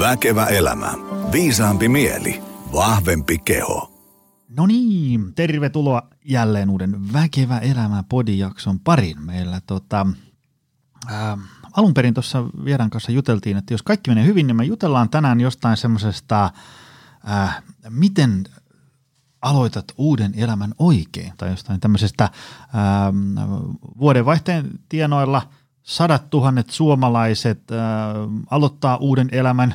Väkevä elämä. Viisaampi mieli. Vahvempi keho. No niin, tervetuloa jälleen uuden Väkevä elämä podijakson parin. Meillä tota, ää, alun perin tuossa vieraan kanssa juteltiin, että jos kaikki menee hyvin, niin me jutellaan tänään jostain semmoisesta, miten aloitat uuden elämän oikein, tai jostain tämmöisestä ää, vuodenvaihteen tienoilla sadat tuhannet suomalaiset ää, aloittaa uuden elämän,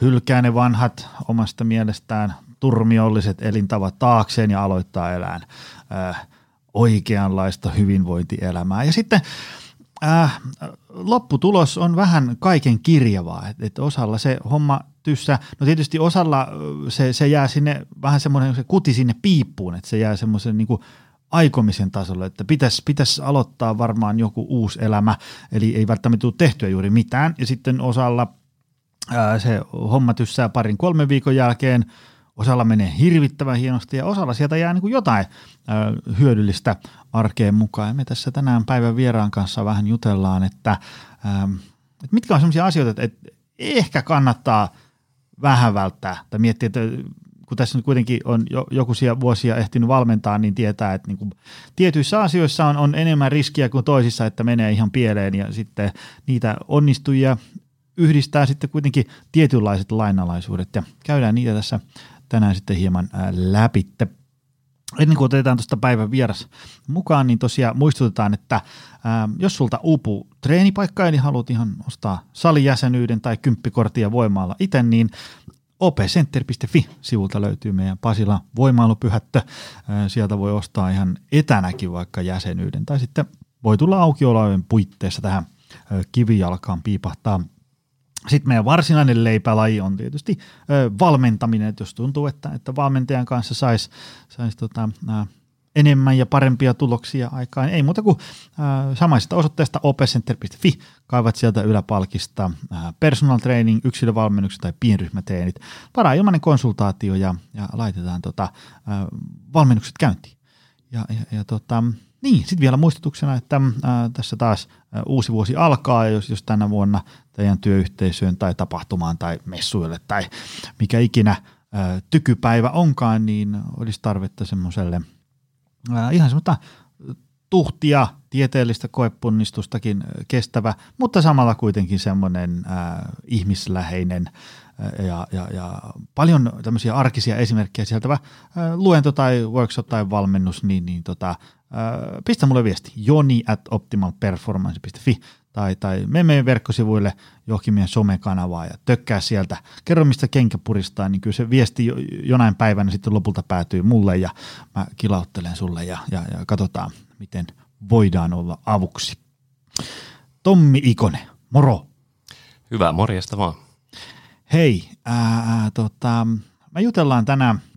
hylkää ne vanhat omasta mielestään turmiolliset elintavat taakseen ja aloittaa elään ää, oikeanlaista hyvinvointielämää. Ja sitten äh, lopputulos on vähän kaiken kirjavaa, että et osalla se homma tyssä, no tietysti osalla se, se jää sinne vähän semmoinen se kuti sinne piippuun, että se jää semmoisen niin aikomisen tasolle, että pitäisi, pitäisi aloittaa varmaan joku uusi elämä, eli ei välttämättä tule tehtyä juuri mitään, ja sitten osalla se homma tyssää parin kolmen viikon jälkeen, osalla menee hirvittävän hienosti ja osalla sieltä jää niin kuin jotain ää, hyödyllistä arkeen mukaan. Ja me tässä tänään päivän vieraan kanssa vähän jutellaan, että, ää, että mitkä on sellaisia asioita, että, ehkä kannattaa vähän välttää tai miettiä, että kun tässä nyt kuitenkin on jo, joku vuosia ehtinyt valmentaa, niin tietää, että niin kuin tietyissä asioissa on, on enemmän riskiä kuin toisissa, että menee ihan pieleen ja sitten niitä onnistujia yhdistää sitten kuitenkin tietynlaiset lainalaisuudet ja käydään niitä tässä tänään sitten hieman läpitte. Ennen kuin otetaan tuosta päivän vieras mukaan, niin tosiaan muistutetaan, että jos sulta uupuu treenipaikka, eli haluat ihan ostaa salijäsenyyden tai kymppikorttia voimaalla itse, niin opcenter.fi-sivulta löytyy meidän Pasila voimailupyhättö. Sieltä voi ostaa ihan etänäkin vaikka jäsenyyden, tai sitten voi tulla aukiolojen puitteissa tähän kivijalkaan piipahtaa sitten meidän varsinainen leipälaji on tietysti ö, valmentaminen, että jos tuntuu, että, että valmentajan kanssa saisi sais tota, enemmän ja parempia tuloksia aikaan, ei muuta kuin äh, samaisesta osoitteesta opcenter.fi, kaivat sieltä yläpalkista äh, personal training, yksilövalmennukset tai pienryhmäteenit, varaa ilmainen konsultaatio ja, ja laitetaan tota, äh, valmennukset käyntiin. Ja, ja, ja tota, niin, sitten vielä muistutuksena, että ää, tässä taas ää, uusi vuosi alkaa, jos, jos tänä vuonna teidän työyhteisöön tai tapahtumaan tai messuille tai mikä ikinä tykypäivä onkaan, niin olisi tarvetta semmoiselle ihan semmoista tuhtia, tieteellistä koepunnistustakin kestävä, mutta samalla kuitenkin semmoinen ää, ihmisläheinen ja, ja, ja paljon tämmöisiä arkisia esimerkkejä sieltä, luento tai workshop tai valmennus, niin, niin tota, pistä mulle viesti joni at optimalperformance.fi tai, tai mene meidän verkkosivuille johonkin meidän somekanavaa ja tökkää sieltä. Kerro, mistä kenkä puristaa, niin kyllä se viesti jonain päivänä sitten lopulta päätyy mulle ja mä kilauttelen sulle ja, ja, ja katsotaan, miten voidaan olla avuksi. Tommi Ikonen, moro. Hyvää morjesta vaan. Hei, ää, tota, me jutellaan tänään –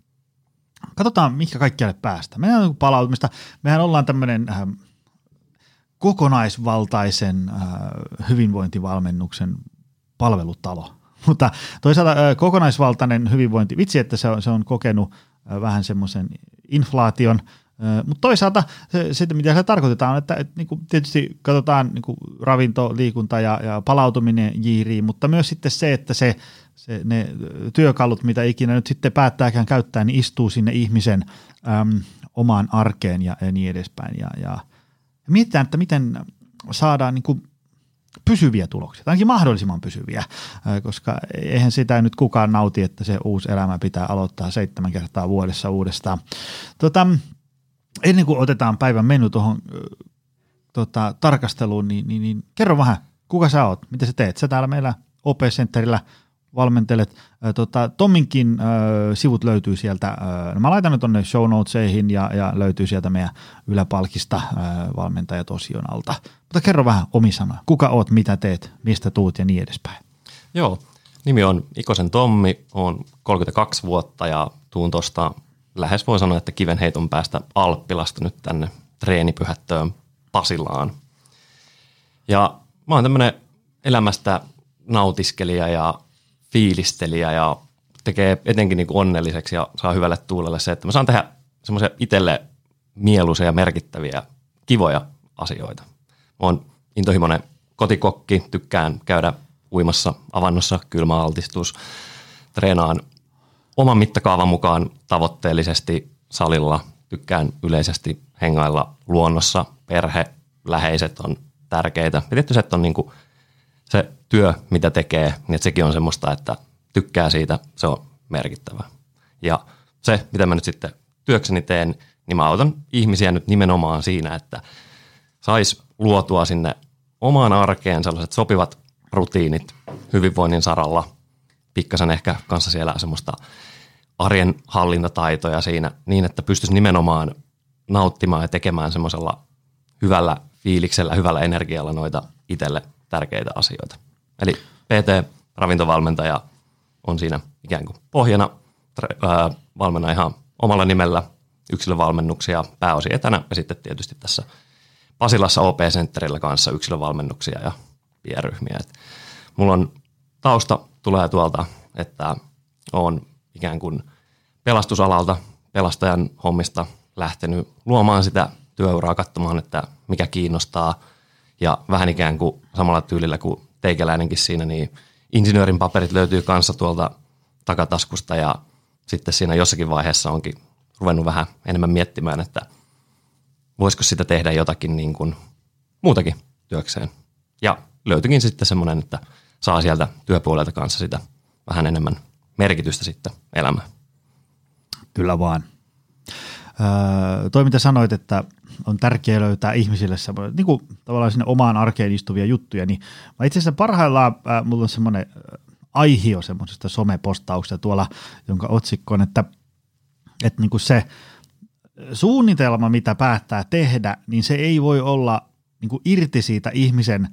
katsotaan, mikä kaikkialle päästä. Meidän on palautumista. Mehän ollaan tämmöinen kokonaisvaltaisen äh, hyvinvointivalmennuksen palvelutalo. Mutta toisaalta äh, kokonaisvaltainen hyvinvointi, vitsi, että se on, se on kokenut äh, vähän semmoisen inflaation, mutta toisaalta se, se, mitä se tarkoitetaan, että, että niin tietysti katsotaan niin kuin ravinto, liikunta ja, ja palautuminen jiiriin, mutta myös sitten se, että se se, ne työkalut, mitä ikinä nyt sitten päättääkään käyttää, niin istuu sinne ihmisen äm, omaan arkeen ja, ja niin edespäin. Ja, ja mietitään, että miten saadaan niin kuin pysyviä tuloksia, ainakin mahdollisimman pysyviä, koska eihän sitä nyt kukaan nauti, että se uusi elämä pitää aloittaa seitsemän kertaa vuodessa uudestaan. Tota, ennen kuin otetaan päivän menu tuohon tota, tarkasteluun, niin, niin, niin kerro vähän, kuka sä oot, mitä sä teet? Sä täällä meillä OP Centerillä – valmentelet. Tota, Tomminkin äh, sivut löytyy sieltä, äh, no mä laitan ne tuonne show notesihin ja, ja löytyy sieltä meidän yläpalkista äh, valmentajat osion alta. Mutta kerro vähän omisana, kuka oot, mitä teet, mistä tuut ja niin edespäin. Joo, nimi on Ikosen Tommi, on 32 vuotta ja tuun tuosta lähes voi sanoa, että kivenheiton päästä Alppilasta nyt tänne treenipyhättöön Pasilaan. Ja mä oon tämmönen elämästä nautiskelija ja fiilistelijä ja tekee etenkin niin kuin onnelliseksi ja saa hyvälle tuulelle se, että mä saan tehdä semmoisia itselle mieluisia ja merkittäviä, kivoja asioita. Mä oon intohimoinen kotikokki, tykkään käydä uimassa avannossa, kylmä altistus, treenaan oman mittakaavan mukaan tavoitteellisesti salilla, tykkään yleisesti hengailla luonnossa, perhe, läheiset on tärkeitä. Ja tietysti se, että on niin kuin se työ, mitä tekee, niin että sekin on semmoista, että tykkää siitä, se on merkittävää. Ja se, mitä mä nyt sitten työkseni teen, niin mä autan ihmisiä nyt nimenomaan siinä, että sais luotua sinne omaan arkeen sellaiset sopivat rutiinit hyvinvoinnin saralla, pikkasen ehkä kanssa siellä semmoista arjen hallintataitoja siinä niin, että pystyisi nimenomaan nauttimaan ja tekemään semmoisella hyvällä fiiliksellä, hyvällä energialla noita itselle tärkeitä asioita. Eli PT-ravintovalmentaja on siinä ikään kuin pohjana, valmenna ihan omalla nimellä yksilövalmennuksia pääosin etänä ja sitten tietysti tässä Pasilassa OP-sentterillä kanssa yksilövalmennuksia ja pienryhmiä. Et mulla on tausta tulee tuolta, että on ikään kuin pelastusalalta, pelastajan hommista lähtenyt luomaan sitä työuraa, katsomaan, että mikä kiinnostaa ja vähän ikään kuin samalla tyylillä kuin teikäläinenkin siinä, niin insinöörin paperit löytyy kanssa tuolta takataskusta ja sitten siinä jossakin vaiheessa onkin ruvennut vähän enemmän miettimään, että voisiko sitä tehdä jotakin niin kuin muutakin työkseen. Ja löytyikin sitten semmoinen, että saa sieltä työpuolelta kanssa sitä vähän enemmän merkitystä sitten elämään. Kyllä vaan. Toi mitä sanoit, että on tärkeää löytää ihmisille semmoinen, niin kuin tavallaan sinne omaan arkeen istuvia juttuja, niin mä itse asiassa parhaillaan, äh, mulla on semmoinen aihio semmoisesta somepostauksesta tuolla, jonka otsikko on, että, että niin kuin se suunnitelma, mitä päättää tehdä, niin se ei voi olla niin kuin irti siitä ihmisen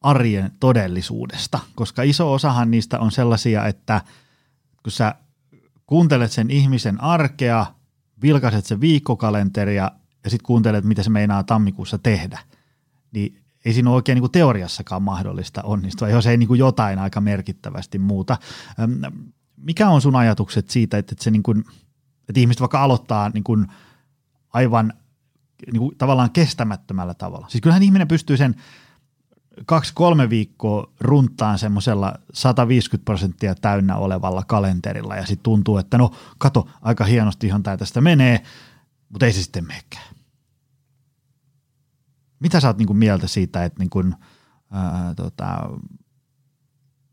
arjen todellisuudesta, koska iso osahan niistä on sellaisia, että kun sä kuuntelet sen ihmisen arkea, vilkaiset sen viikkokalenteria ja sitten kuuntelet, mitä se meinaa tammikuussa tehdä, niin ei siinä ole oikein niin kuin teoriassakaan mahdollista onnistua, jos ei niin kuin jotain aika merkittävästi muuta. Mikä on sun ajatukset siitä, että, se niin kuin, että ihmiset vaikka aloittaa niin kuin aivan niin kuin tavallaan kestämättömällä tavalla. Siis kyllähän ihminen pystyy sen kaksi-kolme viikkoa runtaan semmoisella 150 prosenttia täynnä olevalla kalenterilla ja sitten tuntuu, että no kato, aika hienosti ihan tämä tästä menee, mutta ei se sitten menekään. Mitä sä oot niinku mieltä siitä, että niinku, ää, tota,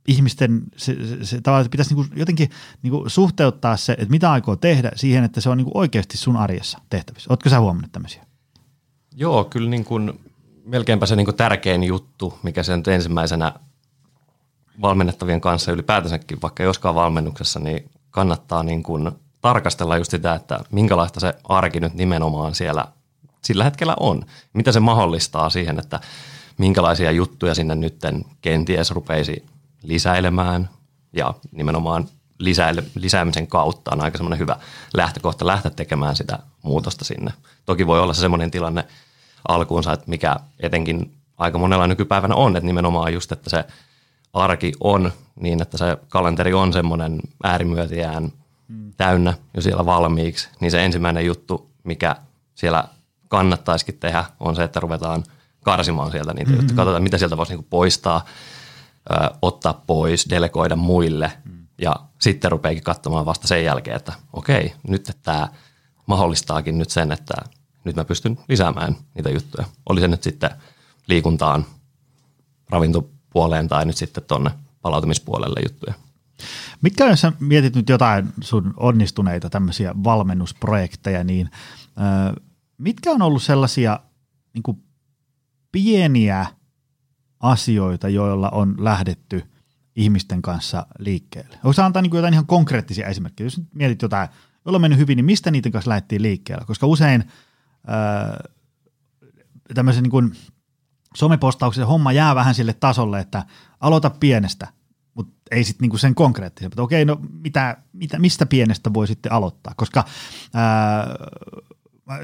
ihmisten, se, se, se tavallaan pitäisi niinku jotenkin niinku suhteuttaa se, että mitä aikoo tehdä siihen, että se on niinku oikeasti sun arjessa tehtävissä. Ootko sä huomannut tämmöisiä? Joo, kyllä niin kuin, melkeinpä se niin tärkein juttu, mikä se nyt ensimmäisenä valmennettavien kanssa ylipäätänsäkin, vaikka joskaan valmennuksessa, niin kannattaa niin kuin tarkastella just sitä, että minkälaista se arki nyt nimenomaan siellä sillä hetkellä on. Mitä se mahdollistaa siihen, että minkälaisia juttuja sinne nytten kenties rupeisi lisäilemään ja nimenomaan lisäile, lisäämisen kautta on aika semmoinen hyvä lähtökohta lähteä tekemään sitä muutosta sinne. Toki voi olla se semmoinen tilanne alkuunsa, että mikä etenkin aika monella nykypäivänä on, että nimenomaan just, että se arki on niin, että se kalenteri on semmoinen äärimyötiään mm. täynnä jo siellä valmiiksi, niin se ensimmäinen juttu, mikä siellä kannattaisikin tehdä, on se, että ruvetaan karsimaan sieltä niitä mm-hmm. juttuja. Katsotaan, mitä sieltä voisi niinku poistaa, ö, ottaa pois, delegoida muille mm. ja sitten rupeakin katsomaan vasta sen jälkeen, että okei, nyt tämä mahdollistaakin nyt sen, että nyt mä pystyn lisäämään niitä juttuja. Oli se nyt sitten liikuntaan, ravintopuoleen tai nyt sitten tuonne palautumispuolelle juttuja. Mitkä jos sä mietit nyt jotain sun onnistuneita tämmöisiä valmennusprojekteja, niin mitkä on ollut sellaisia niin kuin pieniä asioita, joilla on lähdetty ihmisten kanssa liikkeelle? Onko antaa niin kuin jotain ihan konkreettisia esimerkkejä? Jos mietit jotain, jolla on mennyt hyvin, niin mistä niiden kanssa lähdettiin liikkeelle? Koska usein tämmöisen niin somepostauksen homma jää vähän sille tasolle, että aloita pienestä, mutta ei sitten niinku sen konkreettisen. Mutta okei, no mitä, mitä, mistä pienestä voi sitten aloittaa? Koska ää,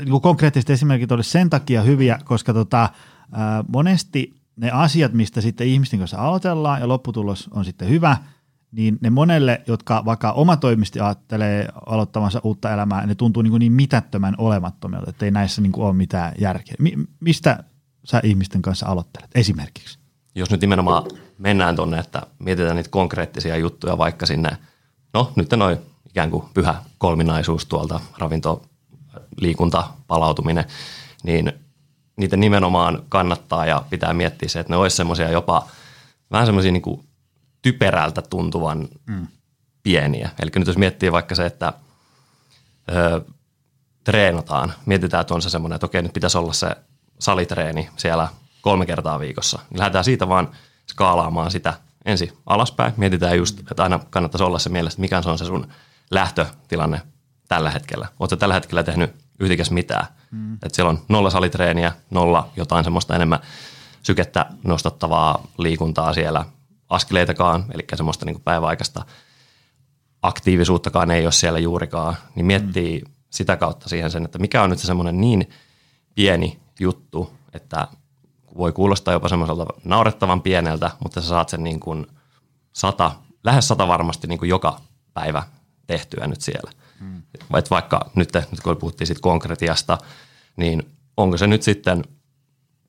niin konkreettiset esimerkit olisi sen takia hyviä, koska tota, ää, monesti ne asiat, mistä sitten ihmisten kanssa aloitellaan ja lopputulos on sitten hyvä, niin ne monelle, jotka vaikka omatoimisesti ajattelee aloittavansa uutta elämää, ne tuntuu niin, niin mitättömän olemattomilta, että ei näissä niin ole mitään järkeä. Mi- mistä sä ihmisten kanssa aloittelet esimerkiksi? jos nyt nimenomaan mennään tuonne, että mietitään niitä konkreettisia juttuja vaikka sinne, no nyt noin ikään kuin pyhä kolminaisuus tuolta, ravinto, liikunta, palautuminen, niin niitä nimenomaan kannattaa ja pitää miettiä se, että ne olisi semmoisia jopa vähän semmoisia niin typerältä tuntuvan mm. pieniä. Eli nyt jos miettii vaikka se, että ö, treenataan, mietitään, että on se semmoinen, että okei, nyt pitäisi olla se salitreeni siellä kolme kertaa viikossa. Niin lähdetään siitä vaan skaalaamaan sitä ensin alaspäin. Mietitään just, että aina kannattaisi olla se mielestä, mikä on se sun lähtötilanne tällä hetkellä. Oletko tällä hetkellä tehnyt yhtikäs mitään? Mm. Että siellä on nolla salitreeniä, nolla jotain semmoista enemmän sykettä nostattavaa liikuntaa siellä, askeleitakaan, eli semmoista niin päiväaikaista aktiivisuuttakaan ei ole siellä juurikaan, niin miettii mm. sitä kautta siihen sen, että mikä on nyt se semmoinen niin pieni juttu, että voi kuulostaa jopa semmoiselta naurettavan pieneltä, mutta sä saat sen niin kuin sata, lähes sata varmasti niin kuin joka päivä tehtyä nyt siellä. Mm. Et vaikka nyt, nyt kun puhuttiin siitä konkretiasta, niin onko se nyt sitten,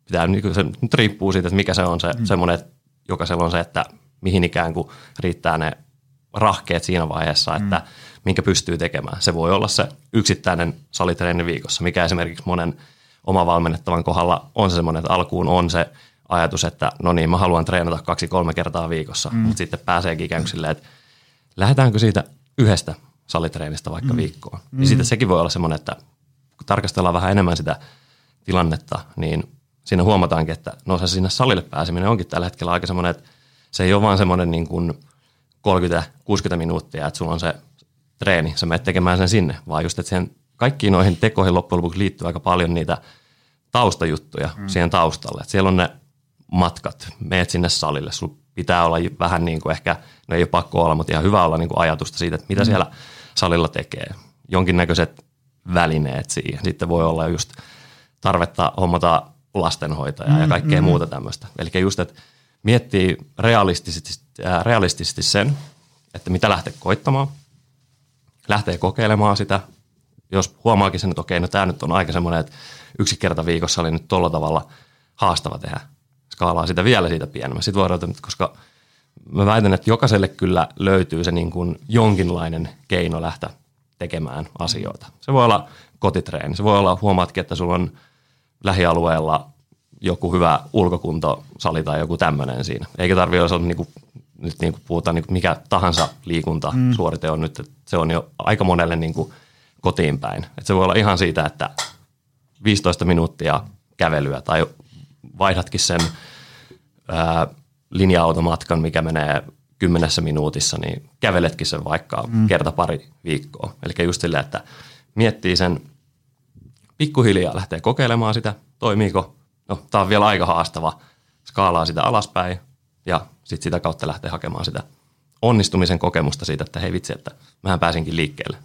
pitää, niin se nyt riippuu siitä, että mikä se on se mm. semmoinen, että jokaisella on se, että mihin ikään kuin riittää ne rahkeet siinä vaiheessa, mm. että minkä pystyy tekemään. Se voi olla se yksittäinen salitreeni viikossa, mikä esimerkiksi monen oma valmennettavan kohdalla on se semmoinen, että alkuun on se ajatus, että no niin, mä haluan treenata kaksi-kolme kertaa viikossa, mm. mutta sitten pääseekin ikään kuin silleen, että lähdetäänkö siitä yhdestä salitreenistä vaikka mm. viikkoon. Niin mm. Niin sitten sekin voi olla semmoinen, että kun tarkastellaan vähän enemmän sitä tilannetta, niin siinä huomataankin, että no se sinne salille pääseminen onkin tällä hetkellä aika semmoinen, että se ei ole vaan semmoinen niin kuin 30-60 minuuttia, että sulla on se treeni, sä menet tekemään sen sinne, vaan just, että siihen kaikkiin noihin tekoihin loppujen lopuksi liittyy aika paljon niitä taustajuttuja mm. siihen taustalle. Että siellä on ne matkat, meet sinne salille, sulla pitää olla vähän niin kuin ehkä, no ei ole pakko olla, mutta ihan hyvä olla niin kuin ajatusta siitä, että mitä mm. siellä salilla tekee. Jonkinnäköiset välineet siihen. Sitten voi olla just tarvetta hommata lastenhoitajaa mm, ja kaikkea mm. muuta tämmöistä. Eli just, että miettii realistisesti, äh, realistisesti sen, että mitä lähtee koittamaan, lähtee kokeilemaan sitä, jos huomaakin sen, että okei, no tämä nyt on aika semmoinen, että yksi kerta viikossa oli nyt tuolla tavalla haastava tehdä, skaalaa sitä vielä siitä pienemmästä. Sitten voidaan, koska mä väitän, että jokaiselle kyllä löytyy se niin kuin jonkinlainen keino lähteä tekemään asioita. Se voi olla kotitreeni, se voi olla, huomaatkin, että sulla on lähialueella joku hyvä ulkokuntosali tai joku tämmöinen siinä. Eikä tarvitse olla niin kuin, nyt niin kuin puhutaan niin kuin mikä tahansa liikuntasuorite on nyt, että se on jo aika monelle niin kuin kotiin päin. Että se voi olla ihan siitä, että 15 minuuttia kävelyä tai vaihdatkin sen ää, linja-automatkan, mikä menee kymmenessä minuutissa, niin käveletkin sen vaikka mm. kerta pari viikkoa. Eli just silleen, että miettii sen pikkuhiljaa, lähtee kokeilemaan sitä, toimiiko. No, tämä on vielä aika haastava. Skaalaa sitä alaspäin ja sitten sitä kautta lähtee hakemaan sitä onnistumisen kokemusta siitä, että hei vitsi, että mähän pääsinkin liikkeelle.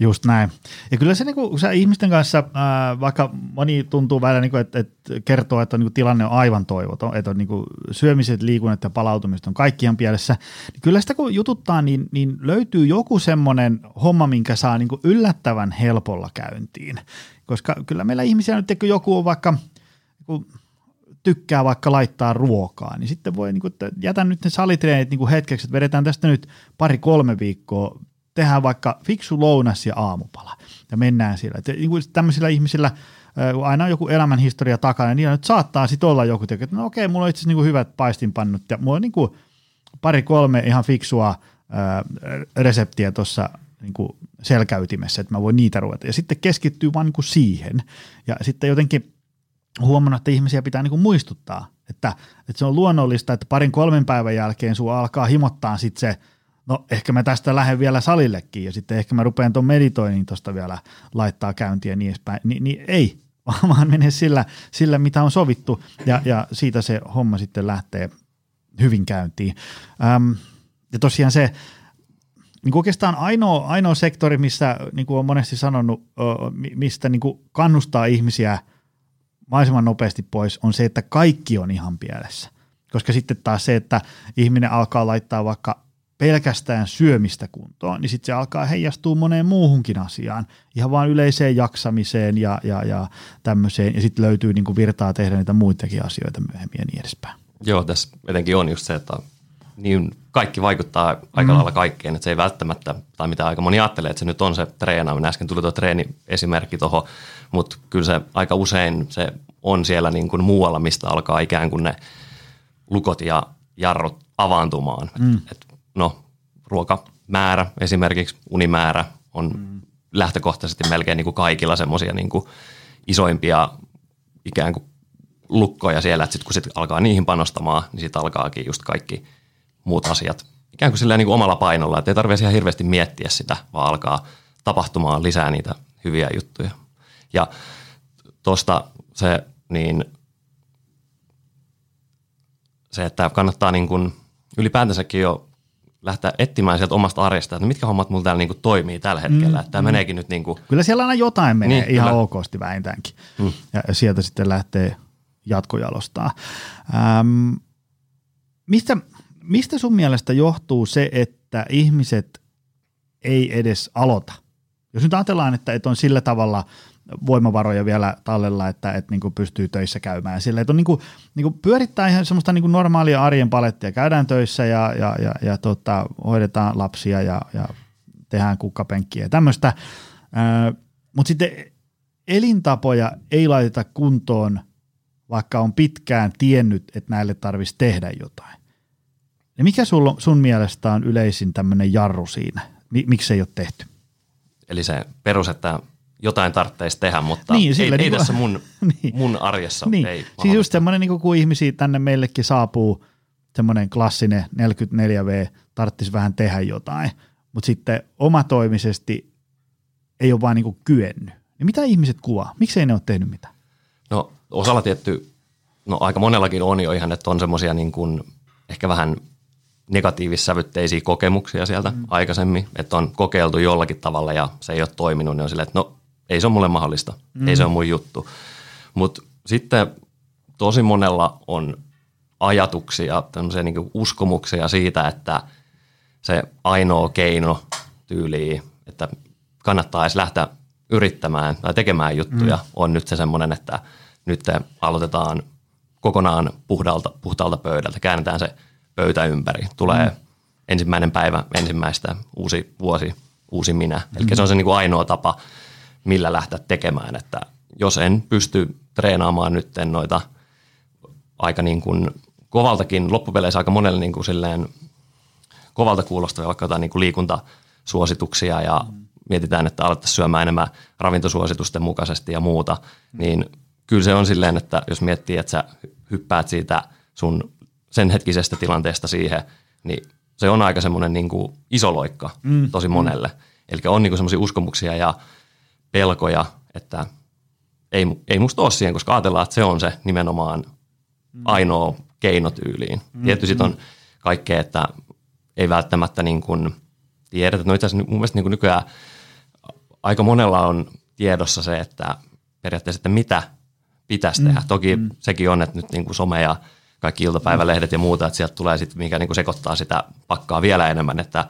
Just näin. Ja kyllä se, niin kuin, sä ihmisten kanssa, ää, vaikka moni tuntuu välillä, niin kuin, että, että kertoo, että niin kuin, tilanne on aivan toivoton, että on, niin kuin, syömiset, liikunnat ja palautumiset on kaikkiaan pielessä, niin kyllä sitä kun jututtaa, niin, niin löytyy joku semmoinen homma, minkä saa niin kuin, yllättävän helpolla käyntiin. Koska kyllä meillä ihmisiä nyt, kun joku on vaikka niin tykkää vaikka laittaa ruokaa, niin sitten voi, niin kuin, että jätän nyt ne salitreenit niin kuin hetkeksi, että vedetään tästä nyt pari-kolme viikkoa tehdään vaikka fiksu lounas ja aamupala ja mennään siellä. Et niin kuin tämmöisillä ihmisillä, kun aina on joku elämänhistoria takana, niin nyt saattaa sitten olla joku, että no okei, mulla on itse asiassa niin hyvät paistinpannut ja mulla on niin pari-kolme ihan fiksua ää, reseptiä tuossa niin selkäytimessä, että mä voin niitä ruveta. Ja sitten keskittyy vaan niin siihen. Ja sitten jotenkin huomannut, että ihmisiä pitää niin muistuttaa, että, että se on luonnollista, että parin kolmen päivän jälkeen sua alkaa himottaa sitten se – no ehkä mä tästä lähden vielä salillekin ja sitten ehkä mä rupean tuon meditoinnin tuosta vielä laittaa käyntiä ja niin edespäin. Ni, niin ei, vaan menee sillä, sillä, mitä on sovittu ja, ja siitä se homma sitten lähtee hyvin käyntiin. Öm, ja tosiaan se, niin oikeastaan ainoa, ainoa sektori, missä niin kuin olen monesti sanonut, mistä niin kuin kannustaa ihmisiä mahdollisimman nopeasti pois, on se, että kaikki on ihan pielessä. Koska sitten taas se, että ihminen alkaa laittaa vaikka pelkästään syömistä kuntoon, niin sitten se alkaa heijastua moneen muuhunkin asiaan, ihan vaan yleiseen jaksamiseen ja, ja, ja tämmöiseen, ja sitten löytyy niin kuin virtaa tehdä niitä muitakin asioita myöhemmin ja niin edespäin. Joo, tässä etenkin on just se, että niin kaikki vaikuttaa aika mm. lailla kaikkeen, että se ei välttämättä, tai mitä aika moni ajattelee, että se nyt on se treenaaminen. Äsken tuli tuo treeni-esimerkki tuohon, mutta kyllä se aika usein se on siellä niin kuin muualla, mistä alkaa ikään kuin ne lukot ja jarrut avaantumaan. Mm. Et, no, ruokamäärä esimerkiksi, unimäärä on mm. lähtökohtaisesti melkein niin kuin kaikilla semmoisia niin isoimpia ikään kuin lukkoja siellä, että sitten kun sit alkaa niihin panostamaan, niin sitten alkaakin just kaikki muut asiat ikään kuin sillä niin kuin omalla painolla, että ei tarvitse ihan hirveästi miettiä sitä, vaan alkaa tapahtumaan lisää niitä hyviä juttuja. Ja tuosta se, niin se, että kannattaa niin kuin ylipäätänsäkin jo lähteä etsimään sieltä omasta arjesta, että mitkä hommat mulla täällä niin kuin toimii tällä hetkellä. Mm, että tämä mm. meneekin nyt niin kuin... Kyllä siellä aina jotain menee niin, ihan kyllä. okosti vähintäänkin. Mm. Ja sieltä sitten lähtee jatkojalostaa. Ähm, mistä, mistä sun mielestä johtuu se, että ihmiset ei edes aloita? Jos nyt ajatellaan, että, että on sillä tavalla voimavaroja vielä tallella, että, että niin pystyy töissä käymään. Sillä, että on niin kuin, niin kuin pyörittää ihan semmoista niin kuin normaalia arjen palettia. Käydään töissä ja, ja, ja, ja tota, hoidetaan lapsia ja, ja tehdään kukkapenkkiä ja tämmöistä. Mutta sitten elintapoja ei laiteta kuntoon, vaikka on pitkään tiennyt, että näille tarvitsisi tehdä jotain. Ja mikä sul, sun mielestä on yleisin tämmöinen jarru siinä? Miksi ei ole tehty? Eli se perus, että jotain tarvitsisi tehdä, mutta niin, ei, niin ei tässä mun, niin. mun arjessa niin. ei Siis just semmoinen, niin kun ihmisiä tänne meillekin saapuu, semmoinen klassinen 44V, tarvitsisi vähän tehdä jotain, mutta sitten omatoimisesti ei ole vaan niin kyennyt. Ja mitä ihmiset kuvaa? Miksi ei ne ole tehnyt mitään? No osalla tietty, no aika monellakin on jo ihan, että on semmoisia niin kuin ehkä vähän negatiivissävytteisiä kokemuksia sieltä mm. aikaisemmin, että on kokeiltu jollakin tavalla ja se ei ole toiminut, niin on silleen, että no ei se ole mulle mahdollista, mm. ei se ole mun juttu. Mutta sitten tosi monella on ajatuksia, tämmöisiä niin uskomuksia siitä, että se ainoa keino tyyliin, että kannattaa edes lähteä yrittämään tai tekemään juttuja, mm. on nyt se semmoinen, että nyt aloitetaan kokonaan puhdalta, puhtaalta pöydältä, käännetään se pöytä ympäri. Tulee mm. ensimmäinen päivä, ensimmäistä, uusi vuosi, uusi minä. Eli mm. se on se niin kuin ainoa tapa millä lähteä tekemään, että jos en pysty treenaamaan nyt noita aika niin kuin kovaltakin, loppupeleissä aika monelle niin kuin silleen kovalta kuulostavia vaikka jotain niin kuin liikuntasuosituksia ja mm. mietitään, että alettaisiin syömään enemmän ravintosuositusten mukaisesti ja muuta, mm. niin kyllä se on silleen, että jos miettii, että sä hyppäät siitä sun sen hetkisestä tilanteesta siihen, niin se on aika semmoinen niin kuin iso loikka mm. tosi monelle. Mm. Eli on niin semmoisia uskomuksia ja pelkoja, että ei, ei musta ole siihen, koska ajatellaan, että se on se nimenomaan mm. ainoa keino tyyliin. Mm. Tietysti mm. on kaikkea, että ei välttämättä niin kuin tiedetä. No itse asiassa mun mielestä niin kuin nykyään aika monella on tiedossa se, että periaatteessa, että mitä pitäisi mm. tehdä. Toki mm. sekin on, että nyt niin kuin some ja kaikki iltapäivälehdet ja muuta, että sieltä tulee sitten, mikä niin kuin sekoittaa sitä pakkaa vielä enemmän, että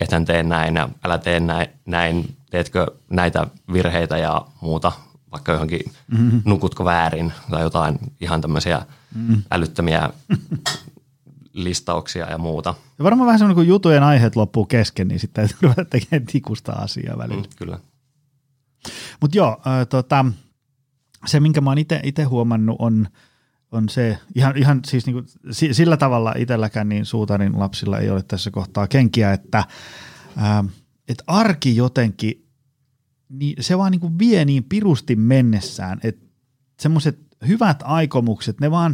ethän tee näin ja älä tee näin, näin teetkö näitä virheitä ja muuta, vaikka johonkin mm-hmm. nukutko väärin tai jotain ihan tämmöisiä mm-hmm. älyttömiä listauksia ja muuta. Ja varmaan vähän semmoinen, kun jutujen aiheet loppuu kesken, niin sitten täytyy ruveta tekemään tikusta asiaa välillä. Mm, kyllä. Mutta joo, äh, tota, se minkä mä oon itse huomannut on, on se, ihan, ihan siis niinku, sillä tavalla itselläkään niin suutarin lapsilla ei ole tässä kohtaa kenkiä, että, äh, että arki jotenkin niin se vaan niin kuin vie niin pirusti mennessään, että semmoiset hyvät aikomukset, ne vaan,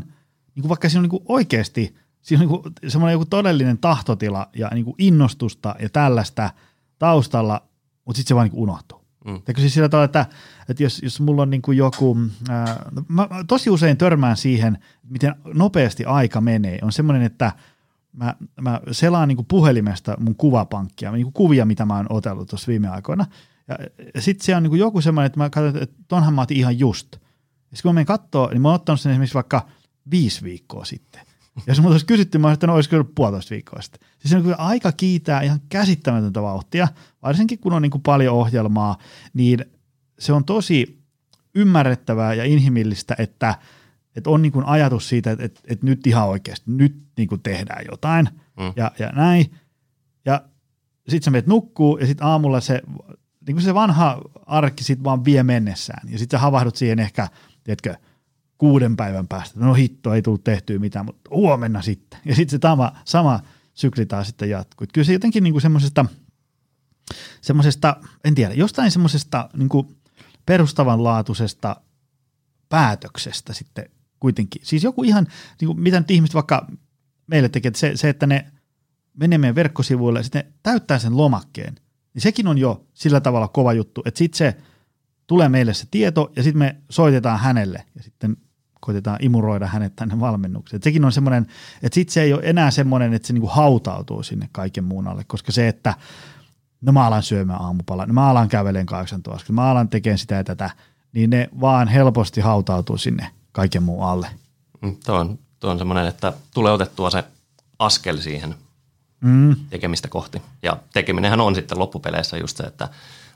niin kuin vaikka siinä on niin kuin oikeasti siinä on niin semmoinen joku todellinen tahtotila ja niin kuin innostusta ja tällaista taustalla, mutta sitten se vaan niin kuin unohtuu. Mm. Siis sillä tavalla, että, että jos, jos mulla on niin kuin joku, ää, mä tosi usein törmään siihen, miten nopeasti aika menee, on semmoinen, että mä, mä selaan niin kuin puhelimesta mun kuvapankkia, niin kuin kuvia, mitä mä oon otellut tuossa viime aikoina – ja sitten se on niin joku semmoinen, että mä katson, että tonhan mä otin ihan just. Ja sitten kun mä menen katsoa, niin mä oon ottanut sen esimerkiksi vaikka viisi viikkoa sitten. Ja jos mulla olisi kysytty, mä olisin, että no olisiko ollut puolitoista viikkoa sitten. Siis on aika kiitää ihan käsittämätöntä vauhtia, varsinkin kun on niin kuin paljon ohjelmaa, niin se on tosi ymmärrettävää ja inhimillistä, että, että on niin kuin ajatus siitä, että, että, että nyt ihan oikeasti, nyt niin kuin tehdään jotain mm. ja, ja näin. Ja sitten sä menet nukkuu ja sitten aamulla se, niin kuin se vanha arkki sitten vaan vie mennessään. Ja sitten sä havahdut siihen ehkä, tiedätkö, kuuden päivän päästä. No hitto, ei tullut tehtyä mitään, mutta huomenna sitten. Ja sitten se sama, sama sykli taas sitten jatkuu. Kyllä se jotenkin niin kuin semmoisesta, semmoisesta, en tiedä, jostain semmoisesta niin kuin perustavanlaatuisesta päätöksestä sitten kuitenkin. Siis joku ihan, niin kuin, mitä nyt ihmiset vaikka meille tekee, että se, se, että ne menee meidän verkkosivuille ja sitten täyttää sen lomakkeen, niin sekin on jo sillä tavalla kova juttu, että sitten se tulee meille se tieto ja sitten me soitetaan hänelle ja sitten koitetaan imuroida hänet tänne valmennukseen. Et sekin on semmoinen, että sitten se ei ole enää semmoinen, että se niinku hautautuu sinne kaiken muun alle, koska se, että no mä alan syömään aamupala, no mä alan käveleen 18 askel, mä alan tekemään sitä ja tätä, niin ne vaan helposti hautautuu sinne kaiken muun alle. Mm, tuo on, tuo on semmoinen, että tulee otettua se askel siihen mm. tekemistä kohti. Ja tekeminenhän on sitten loppupeleissä just se, että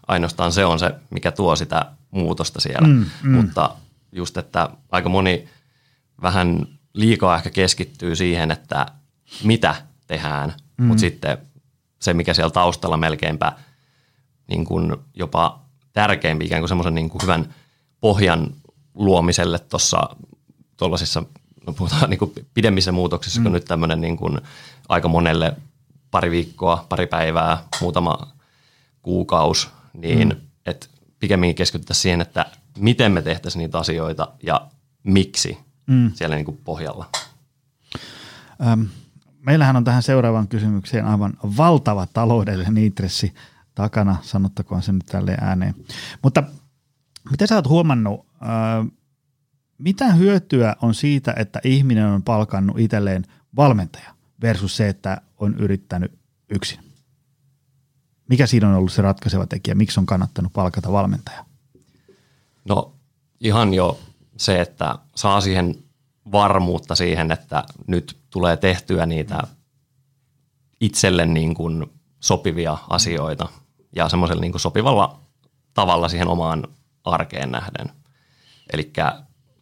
ainoastaan se on se, mikä tuo sitä muutosta siellä. Mm, mm. Mutta just, että aika moni vähän liikaa ehkä keskittyy siihen, että mitä tehdään, mm. mutta sitten se, mikä siellä taustalla melkeinpä niin kuin jopa tärkeimpi ikään kuin semmoisen niin kuin hyvän pohjan luomiselle tuossa tuollaisissa, no puhutaan niin kuin pidemmissä muutoksissa, mm. kun nyt tämmöinen niin kuin aika monelle pari viikkoa, pari päivää, muutama kuukaus, niin mm. että pikemminkin keskityttäisiin siihen, että miten me tehtäisiin niitä asioita ja miksi mm. siellä niin kuin pohjalla. Öm, meillähän on tähän seuraavaan kysymykseen aivan valtava taloudellinen intressi takana, sanottakoon se nyt tälleen ääneen. Mutta mitä sä oot huomannut, öö, mitä hyötyä on siitä, että ihminen on palkannut itselleen valmentaja versus se, että on yrittänyt yksin? Mikä siinä on ollut se ratkaiseva tekijä? Miksi on kannattanut palkata valmentaja? No ihan jo se, että saa siihen varmuutta siihen, että nyt tulee tehtyä niitä itselle niin kuin sopivia asioita ja semmoisella niin sopivalla tavalla siihen omaan arkeen nähden. Eli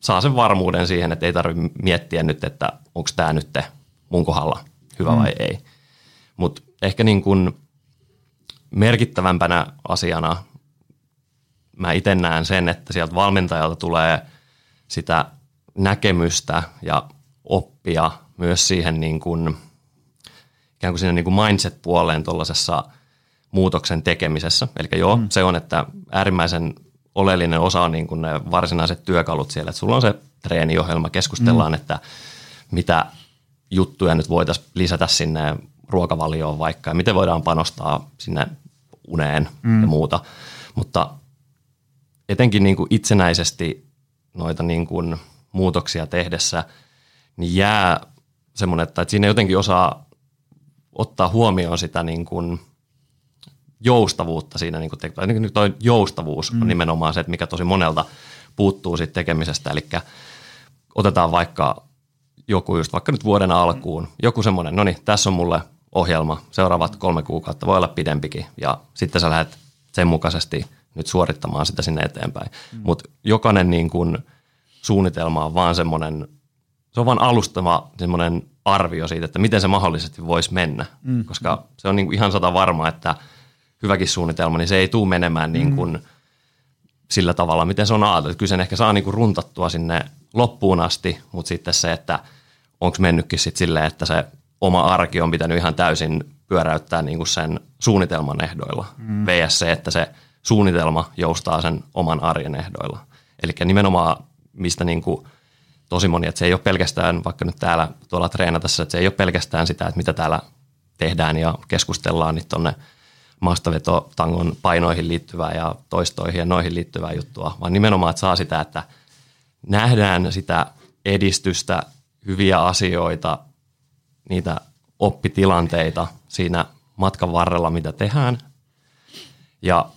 saa sen varmuuden siihen, että ei tarvitse miettiä nyt, että onko tämä nyt mun kohdalla hyvä mm. vai ei. Mutta ehkä niin kuin merkittävämpänä asiana mä itse näen sen, että sieltä valmentajalta tulee sitä näkemystä ja oppia myös siihen niin kuin, ikään kuin siinä niin kuin mindset-puoleen tuollaisessa muutoksen tekemisessä. Eli joo, mm. se on, että äärimmäisen oleellinen osa on niin kuin ne varsinaiset työkalut siellä, että sulla on se treeniohjelma, keskustellaan, mm. että mitä juttuja nyt voitaisiin lisätä sinne ruokavalioon vaikka ja miten voidaan panostaa sinne uneen mm. ja muuta. Mutta etenkin niin kuin itsenäisesti noita niin kuin muutoksia tehdessä, niin jää semmoinen, että siinä jotenkin osaa ottaa huomioon sitä niin kuin joustavuutta siinä. Niin kuin te- niin toi joustavuus mm. on nimenomaan se, että mikä tosi monelta puuttuu siitä tekemisestä. Eli otetaan vaikka joku just vaikka nyt vuoden alkuun, joku semmoinen, no niin, tässä on mulle ohjelma, seuraavat kolme kuukautta, voi olla pidempikin, ja sitten sä lähdet sen mukaisesti nyt suorittamaan sitä sinne eteenpäin. Mm. Mutta jokainen niin kun suunnitelma on vaan semmoinen, se on vaan alustava semmoinen arvio siitä, että miten se mahdollisesti voisi mennä, mm. koska se on niin kuin ihan sata varma, että hyväkin suunnitelma, niin se ei tule menemään niin kuin mm. sillä tavalla, miten se on ajateltu. Kyllä sen ehkä saa niin kuin runtattua sinne loppuun asti, mutta sitten se, että onko mennytkin sitten silleen, että se oma arki on pitänyt ihan täysin pyöräyttää niin kuin sen suunnitelman ehdoilla. Mm. VS se, että se suunnitelma joustaa sen oman arjen ehdoilla. Eli nimenomaan mistä niin kuin tosi moni, että se ei ole pelkästään, vaikka nyt täällä tuolla treenatessa, että se ei ole pelkästään sitä, että mitä täällä tehdään ja keskustellaan niin tuonne maastavetotangon painoihin liittyvää ja toistoihin ja noihin liittyvää juttua, vaan nimenomaan, että saa sitä, että nähdään sitä edistystä, hyviä asioita, niitä oppitilanteita siinä matkan varrella, mitä tehdään. Ja